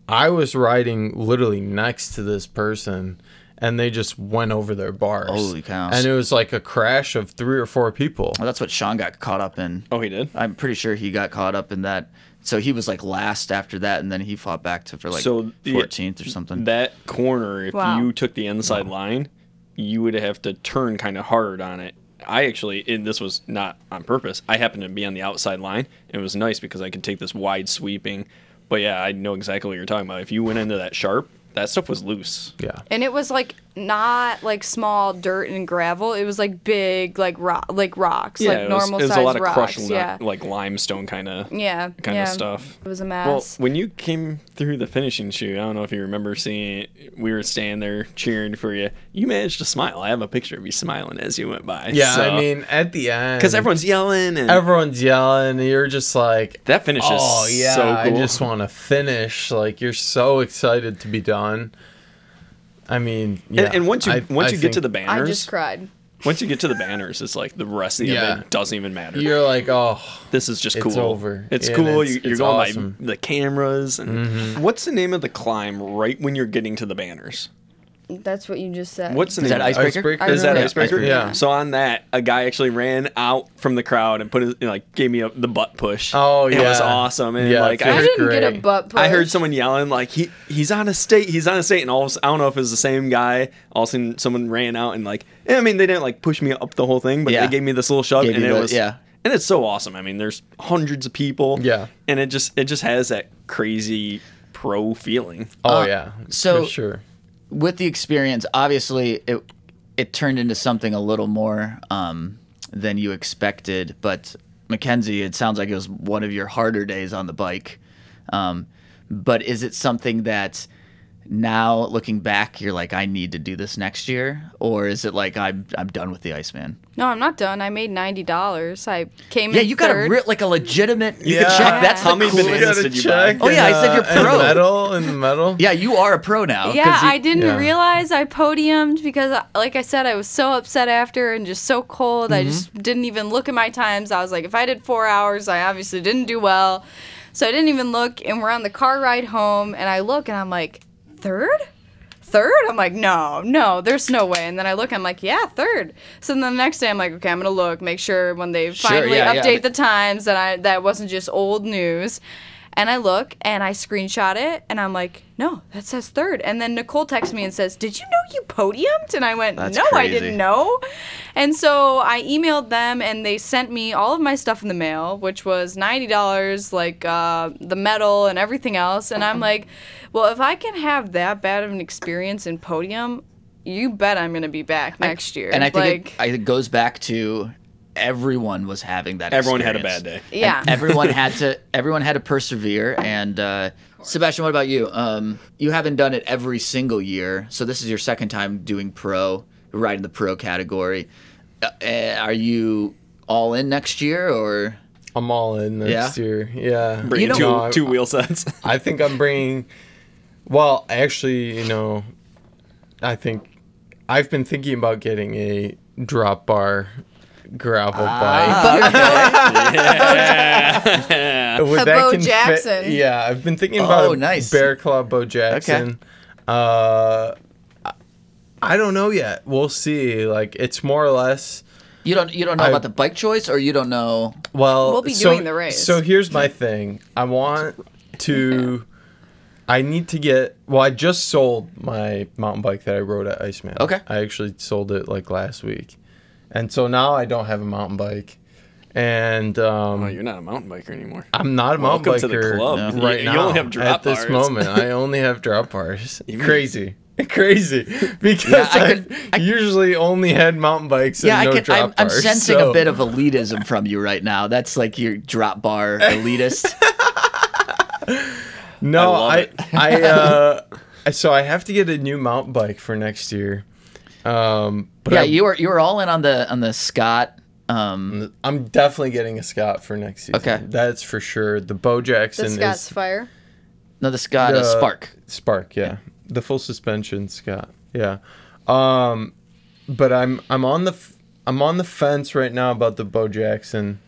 i was riding literally next to this person and they just went over their bars Holy cow. and it was like a crash of three or four people Well, that's what Sean got caught up in. oh, he did. I'm pretty sure he got caught up in that. So he was like last after that, and then he fought back to for like So, the- 14th or something. That corner, if Wow. you took the inside line, you would have to turn kind of hard on it. I actually, and this was not on purpose. I happened to be on the outside line. and It was nice because I could take this wide sweeping. But yeah, I know exactly what you're talking about. If you went into that sharp, that stuff was loose. yeah And it was like not like small dirt and gravel. It was like big like rock like rocks, Yeah, like it was, normal it was a lot of rocks. crushed, li- yeah. like limestone kind of yeah. kind yeah. of stuff. It was a mess. Well, when you came through the finishing chute, I don't know if you remember seeing it. We were standing there cheering for you. You managed to smile. I have a picture of you smiling as you went by. yeah i mean at the end because everyone's yelling and everyone's yelling and you're just like that finishes. oh yeah so cool. i just want to finish like you're so excited to be done i mean yeah, and, and once you I- once I you get to the banners, I just cried. once you get to the banners, it's like the rest of the Yeah. event doesn't even matter. you're like oh this is just cool. It's cool. over. It's Yeah, cool. you, it's- you're it's going awesome. Mm-hmm. by the cameras. And what's the name of the climb right when you're getting to the banners? That's what you just said. What's the Is name? that of it? icebreaker? Is that remember. icebreaker? Yeah. So on that, a guy actually ran out from the crowd and put his like gave me a, the butt push. Oh, yeah. It was yeah. awesome. And Yeah, like I I heard, didn't get a great. butt push. I heard someone yelling like he he's on a state, he's on a state, and all of, a s- I don't know if it was the same guy. All of a sudden, someone ran out and like I mean they didn't like push me up the whole thing, but Yeah. they gave me this little shove, Gave and you it the- was yeah. and it's so awesome. I mean, there's hundreds of people, Yeah. and it just it just has that crazy pro feeling. oh Uh, yeah so- for sure with the experience, obviously it it turned into something a little more um, than you expected. But Mackenzie, it sounds like it was one of your harder days on the bike. Um, but is it something that now looking back, you're like, I need to do this next year, or is it like I'm I'm done with the Iceman? No, I'm not done. I made ninety dollars. I came in. Yeah, in you got a third. re- like a legitimate. You Yeah. can check. That's How the many coolest. bananas did you buy? Oh, yeah, I said you're and pro. medal and metal. Yeah, you are a pro now. 'cause Yeah, you- I didn't yeah. realize I podiumed because, like I said, I was so upset after and just so cold. I mm-hmm. just didn't even look at my times. I was like, if I did four hours, I obviously didn't do well. So I didn't even look. And we're on the car ride home, and I look and I'm like, third? Third? I'm like, no, no, there's no way. And then I look, I'm like, yeah, third. So then the next day, I'm like, okay, I'm gonna look, make sure when they Sure, finally yeah, yeah. update the times that I that wasn't just old news. And I look and I screenshot it and I'm like, no, that says third. And then Nicole texts me and says, Did you know you podiumed? And I went, That's No, I didn't know. And so I emailed them and they sent me all of my stuff in the mail, which was $90, like uh, the medal and everything else. And I'm like, Well, if I can have that bad of an experience in podium, you bet I'm going to be back next year. And I think like, it, it goes back to everyone was having that. Everyone had a bad day. And yeah. everyone had to. Everyone had to persevere. And uh, Sebastian, what about you? Um, you haven't done it every single year, so this is your second time doing pro, right in the pro category. Uh, uh, are you all in next year, or I'm all in next Yeah? year. Yeah. Bringing know- two, No, two wheel sets. I think I'm bringing. Well, actually, you know, I think I've been thinking about getting a drop bar gravel Ah, bike. With A that Bo can fit- Jackson. yeah, I've been thinking about Oh, a nice. Bearclaw Beaux Jaxon. Uh, I- I don't know yet. We'll see. Like it's more or less. you don't you don't know I- about the bike choice, or you don't know? Well, We'll be so, doing the race. So here's my thing. I want to. I need to get. Well, I just sold my mountain bike that I rode at Iceman. Okay. I actually sold it like last week, and so now I don't have a mountain bike, and um, Oh, you're not a mountain biker anymore. I'm not a mountain Welcome to biker the club. No. right You- now. you only have drop bars. at this bars. moment, I only have drop bars. Crazy. Crazy, because Yeah, I I've could- I- usually only had mountain bikes Yeah, and I no can. drop I'm, I'm bars. sensing so- a bit of elitism from you right now. That's like your drop bar elitist. No, I I. I, uh, so I have to get a new mountain bike for next year. Um, but yeah, I, you were you were all in on the on the Scott. Um, I'm definitely getting a Scott for next season. Okay. that's for sure. The Bo the Jackson Scott's is fire. no, the Scott uh, the- Spark. Spark, yeah. The full suspension Scott. Yeah. Um but I'm I'm on the f- I'm on the fence right now about the Beaux Jaxon.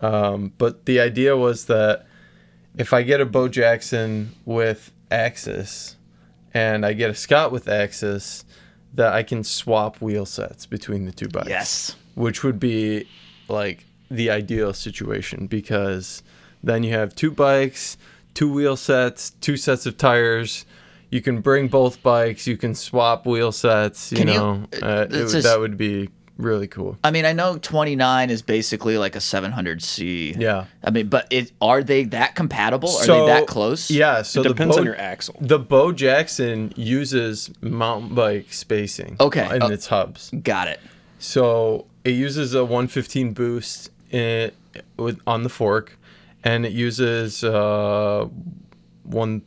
Um but the idea was that if I get a Beaux Jaxon with Axis and I get a Scott with Axis that I can swap wheel sets between the two bikes Yes. which would be like the ideal situation because then you have two bikes, two wheel sets, two sets of tires. You can bring both bikes. You can swap wheel sets. You Can you- know, uh, it that would be really cool. I mean, I know 29 is basically like a 700C. Yeah. I mean, but it are they that compatible? Are So- they that close? Yeah. So it the depends Bo, on your axle. the Beaux Jaxon uses mountain bike spacing. Okay, In oh. its hubs. Got it. So it uses a 115 boost in, with on the fork, and it uses uh, one,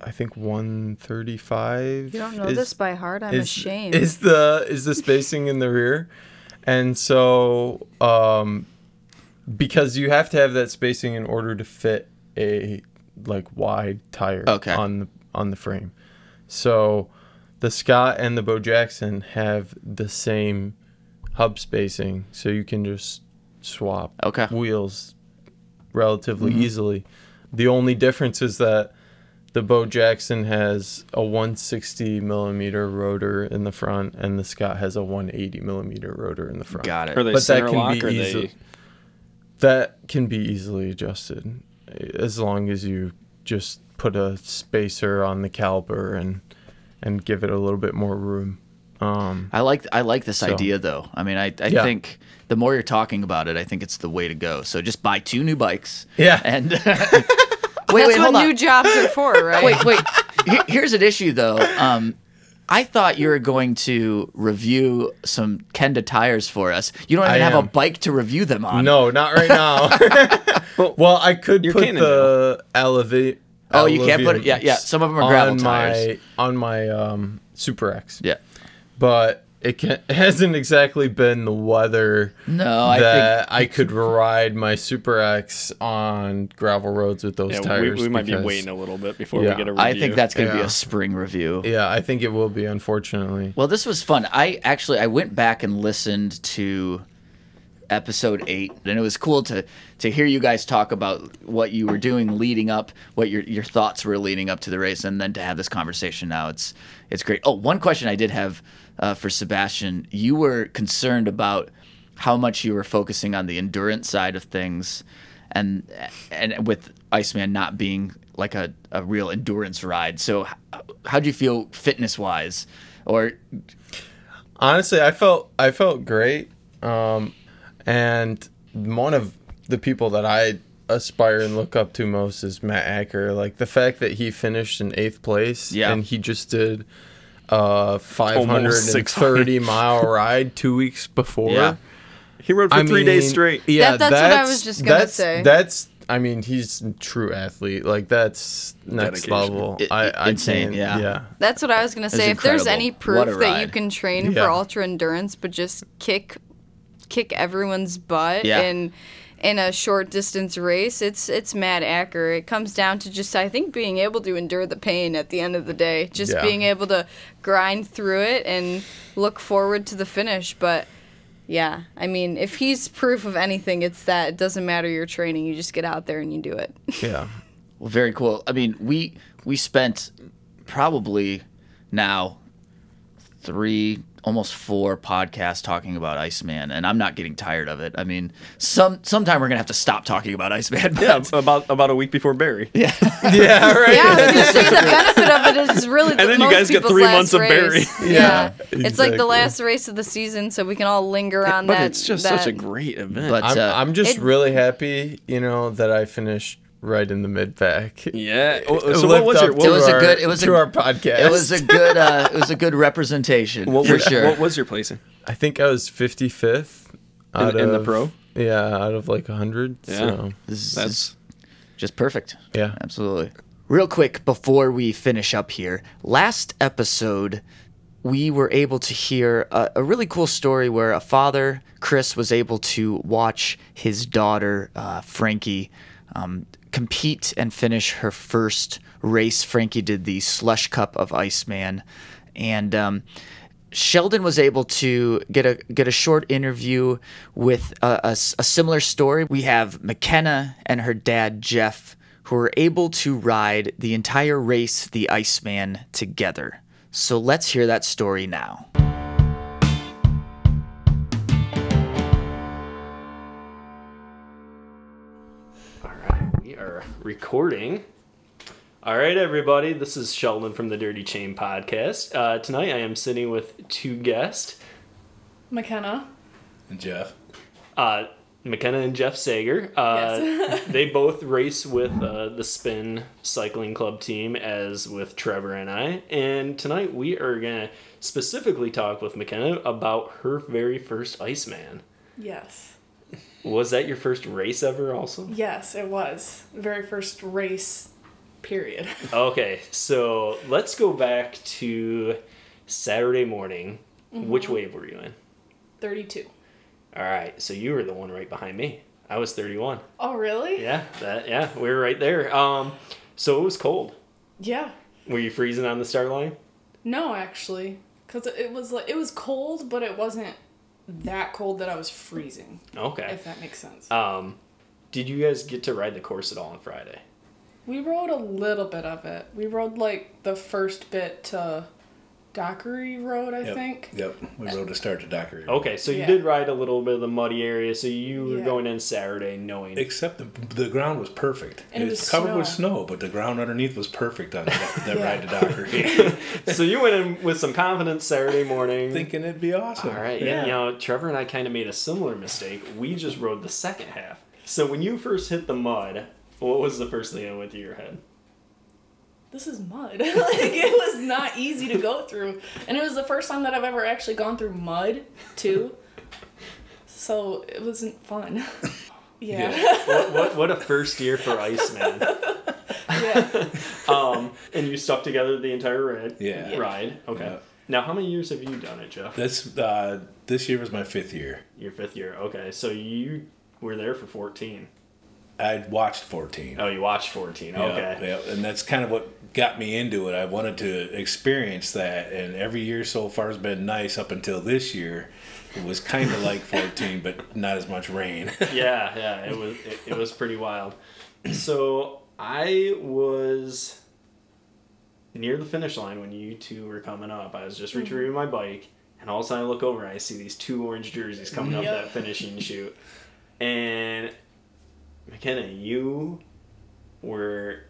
I think 135. You don't know is- this by heart. I'm is, ashamed. Is the is the spacing in the rear, and so um, because you have to have that spacing in order to fit a like wide tire Okay. on the on the frame. So the Scott and the Beaux Jaxon have the same hub spacing, so you can just swap Okay. Mm-hmm. wheels relatively easily. The only difference is that the Beaux Jaxon has a 160 millimeter rotor in the front, and the Scott has a 180 millimeter rotor in the front. Got Are it. they But that can lock be or are easy. they? That can be easily adjusted, as long as you just put a spacer on the caliper and and give it a little bit more room. Um, I like I like this So- idea though. I mean, I I Yeah. think the more you're talking about it, I think it's the way to go. So just buy two new bikes. Yeah. And wait, That's wait, what hold new on. jobs are for, right? Wait, wait. Here- here's an issue though. Um, I thought you were going to review some Kenda tires for us. You don't even I have am. a bike to review them on. No, not right now. well, I could You're put Cannondale. the elevate. Oh, you can't put it- yeah, yeah, some of them are gravel on tires. My, on my um, Super X. Yeah. But it, can, it hasn't exactly been the weather No, I that think I could ride my Super X on gravel roads with those Yeah, tires. we might be waiting a little bit before Yeah. we get a review. I think that's going to be a spring review. Yeah, I think it will be, unfortunately. Well, this was fun. I actually I went back and listened to episode 8 and it was cool to to hear you guys talk about what you were doing leading up, what your your thoughts were leading up to the race and then to have this conversation now. It's it's great. Oh, one question I did have uh, for Sebastian, you were concerned about how much you were focusing on the endurance side of things and and with Iceman not being like a, a real endurance ride. So how'd you feel fitness wise? Or honestly i felt i felt great um and one of the people that i aspire and look up to most is matt acker like the fact that he finished in eighth place Yeah. and he just did a 530 mile ride two weeks before Yeah. he rode for I three days straight. Yeah, That- that's what I was just gonna that's, say. That's I mean, he's a true athlete. Like that's next Dedication. level. I- I, I insane, can't- yeah. yeah. That's what I was gonna say. If there's any proof that you can train Yeah. for ultra endurance, but just kick, kick everyone's butt Yeah. in in a short distance race, it's it's Matt Acker. It comes down to just I think being able to endure the pain at the end of the day, just Yeah. being able to grind through it and look forward to the finish. But yeah, I mean, if he's proof of anything, it's that it doesn't matter your training. You just get out there and you do it. Yeah. Well, very cool. I mean, we we spent probably now three, almost four podcasts talking about Iceman, and I'm not getting tired of it. I mean, some sometime we're gonna have to stop talking about Iceman. But Yeah, about about a week before Barry. Yeah, Yeah, right. Yeah, I was gonna say the benefit of it is really. And then you guys get three months of Barry. race. Yeah, Yeah, it's like the last race of the season, so we can all linger on but that. it's just that- such a great event. But I'm, uh, I'm just It- really happy, you know, that I finished right in the mid pack. yeah. Oh, So what was your what It was, was a good- it was a- our podcast. it was a good uh, it was a good representation what for was, sure. What was your placing I think I was 55th out in, in the pro? Yeah, out of like 100. Yeah. So, This is That's just perfect. yeah. Absolutely. Real quick before we finish up here, last episode we were able to hear a, a really cool story where a father, Chris, was able to watch his daughter, uh, Frankie, um, compete and finish her first race. Frankie did the Slush Cup of Iceman, and um, Sheldon was able to get a get a short interview with a similar story. We have McKenna and her dad Jeff, who were able to ride the entire race, the Iceman, together. So let's hear that story now. Recording. All right, everybody, this is Sheldon from the Dirty Chain Podcast. Uh, tonight I am sitting with two guests, McKenna. And Jeff. uh, McKenna and Jeff Sager. Uh, Yes. they both race with uh, the Spin Cycling Club team, as with Trevor and I. And tonight we are going to specifically talk with McKenna about her very first Iceman. Yes. Was that your first race ever, also? Yes, it was. Very first race, period. Okay, so let's go back to Saturday morning. Which wave were you in? 32. All right, so you were the one right behind me. I was 31. Oh, really? Yeah, that yeah, we were right there. Um, so it was cold. Yeah. Were you freezing on the start line? No, actually. Because it was like, it was cold, but it wasn't that cold that I was freezing, Okay. if that makes sense. Um, did you guys get to ride the course at all on Friday? we rode a little bit of it. We rode like the first bit to Dockery Road, I Yep. think. Yep. We rode to start to Dockery. Okay, so you Yeah. did ride a little bit of the muddy area. So you were Yeah. going in Saturday knowing. Except the, the ground was perfect. And it it's was covered with snow. snow, but the ground underneath was perfect on that, that Yeah. ride to Dockery. so you went in with some confidence Saturday morning. Thinking it'd be awesome. All right, yeah. You know, Trevor and I kind of made a similar mistake. We just rode the second half. So when you first hit the mud, what was the first thing that went through your head? This is mud. like it was not easy to go through. And it was the first time that I've ever actually gone through mud too. So it wasn't fun. yeah. what, what, what a first year for Iceman. yeah. Um, and you stuck together the entire ride. Yeah. Ride. Okay. Yeah. Now, how many years have you done it, Jeff? This uh, this year was my fifth year. Your fifth year. Okay, so you were there for fourteen. I watched 14. Oh, you watched fourteen. Yeah, Okay. yeah, and that's kind of what got me into it. I wanted to experience that, and every year so far has been nice up until this year. It was kind of like 14, but not as much rain. yeah, yeah, it was it, it was pretty wild. So I was near the finish line when you two were coming up. I was just hmm. retrieving my bike, and all of a sudden I look over and I see these two orange jerseys coming up that finishing chute. And McKenna, you were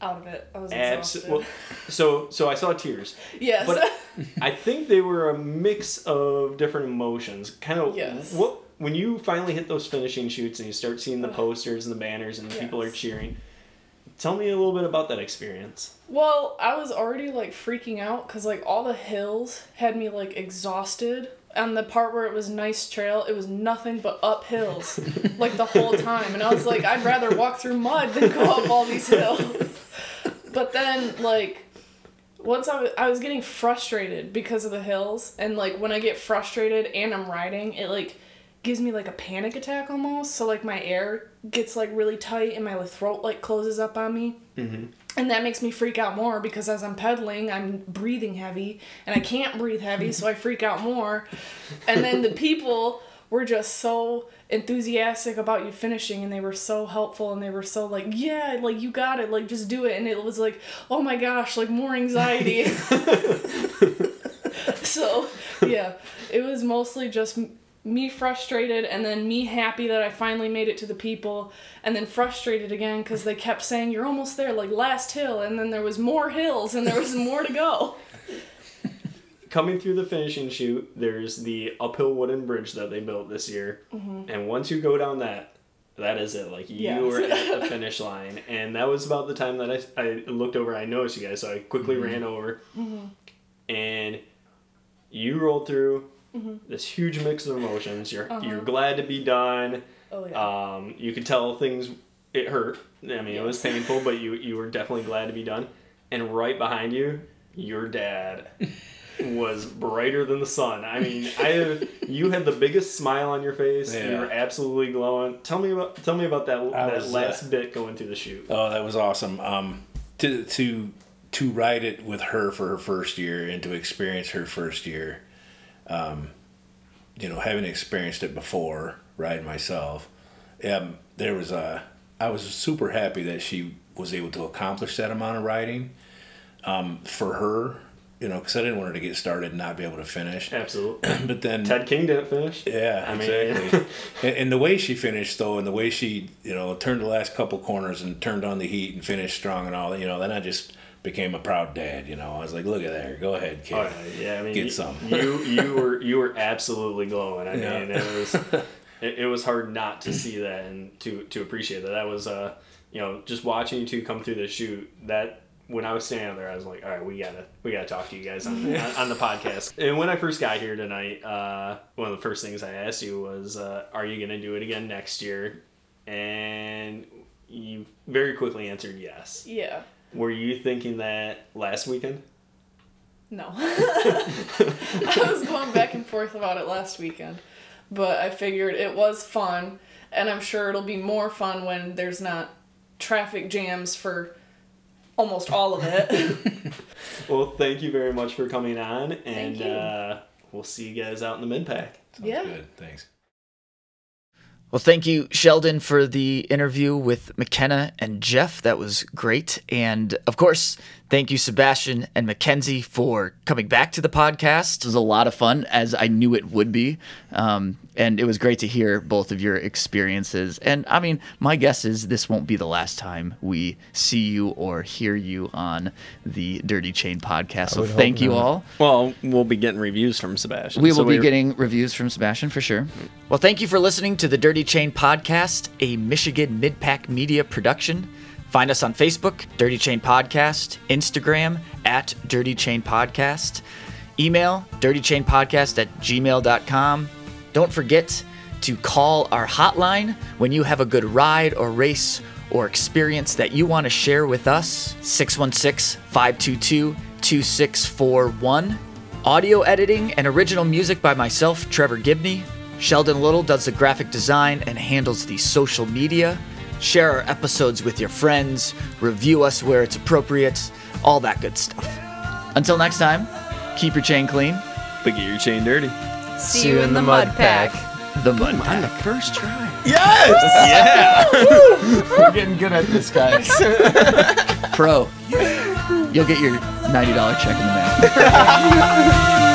Out of it. I was abs- exhausted. well, so so I saw tears. yes. but- I think they were a mix of different emotions. Kind of Yes. what when you finally hit those finishing chutes and you start seeing the posters and the banners and people are cheering. Tell me a little bit about that experience. Well, I was already like freaking out because like all the hills had me like exhausted. And the part where it was nice trail, it was nothing but up hills, like the whole time. And I was like, I'd rather walk through mud than go up all these hills. But then like, once I was, I was getting frustrated because of the hills, and like when I get frustrated and I'm riding, it like gives me like a panic attack almost. So like my air gets like really tight and my throat like closes up on me. Mm-hmm. And that makes me freak out more because as I'm pedaling, I'm breathing heavy and I can't breathe heavy, so I freak out more. And then the people were just so enthusiastic about you finishing and they were so helpful and they were so like, yeah, like you got it, like just do it. And it was like, oh my gosh, like more anxiety. so, yeah, it was mostly just me frustrated and then me happy that I finally made it to the people and then frustrated again because they kept saying you're almost there like last hill and then there was more hills and there was more to go Coming through the finishing chute, there's the uphill wooden bridge that they built this year. Mm-hmm. And once you go down that, that is it. Like you Yes. were at the finish line. And that was about the time that I, I looked over. I noticed you guys, so I quickly mm-hmm. ran over. Mm-hmm. And you rolled through this huge mix of emotions. You're you're glad to be done. oh yeah Um, you could tell things it hurt. I mean, it was painful, but you you were definitely glad to be done. And right behind you, your dad was brighter than the sun. I mean, I you had the biggest smile on your face. Yeah. You were absolutely glowing. Tell me about tell me about that I that was, last uh, bit going through the chute. Oh, that was awesome. Um, to to to ride it with her for her first year and to experience her first year, um, you know, having experienced it before, riding myself, um, there was a. I was super happy that she was able to accomplish that amount of riding. Um, for her, you know, because I didn't want her to get started and not be able to finish. Absolutely. But then Ted King didn't finish. yeah, I mean- exactly. and, and the way she finished, though, and the way she, you know, turned the last couple corners and turned on the heat and finished strong and all that, you know, then I just became a proud dad. You know, I was like, look at that, go ahead, kid. Oh, yeah, yeah, I mean, Get you, some. you you were you were absolutely glowing. I Yeah. mean, it was it, it was hard not to see that and to to appreciate that. That was uh you know just watching you two come through the chute that. When I was standing there, I was like, "All right, we gotta, we gotta talk to you guys on, on, on the podcast." And when I first got here tonight, uh, one of the first things I asked you was, uh, "Are you gonna do it again next year?" And you very quickly answered yes. yeah Were you thinking that last weekend? no i was going back and forth about it last weekend but i figured it was fun and i'm sure it'll be more fun when there's not traffic jams for almost all of it Well, thank you very much for coming on, and you. uh, we'll see you guys out in the mid pack. Sounds Yeah. good. Thanks. Well, thank you, Sheldon, for the interview with McKenna and Jeff. That was great. And of course, thank you, Sebastian and Mackenzie, for coming back to the podcast. It was a lot of fun, as I knew it would be. Um, and it was great to hear both of your experiences. And I mean, my guess is this won't be the last time we see you or hear you on the Dirty Chain podcast. So thank you not. all. Well, we'll be getting reviews from Sebastian. We will be getting reviews from Sebastian for sure. Well, thank you for listening to the Dirty Chain Podcast, a Michigan Midpack Media production. Find us on Facebook, Dirty Chain Podcast, Instagram at Dirty Chain Podcast, email dirtychainpodcast at gmail.com. Don't forget to call our hotline when you have a good ride or race or experience that you want to share with us 616 522 2641. Audio editing and original music by myself, Trevor Gibney. Sheldon Little does the graphic design and handles the social media. Share our episodes with your friends, review us where it's appropriate, all that good stuff. Until next time, keep your chain clean. But get your chain dirty. See you in the mud pack. The mud pack. On the first try. Yes! yeah! We're getting good at this, guys. Pro. You'll get your $90 check in the mail.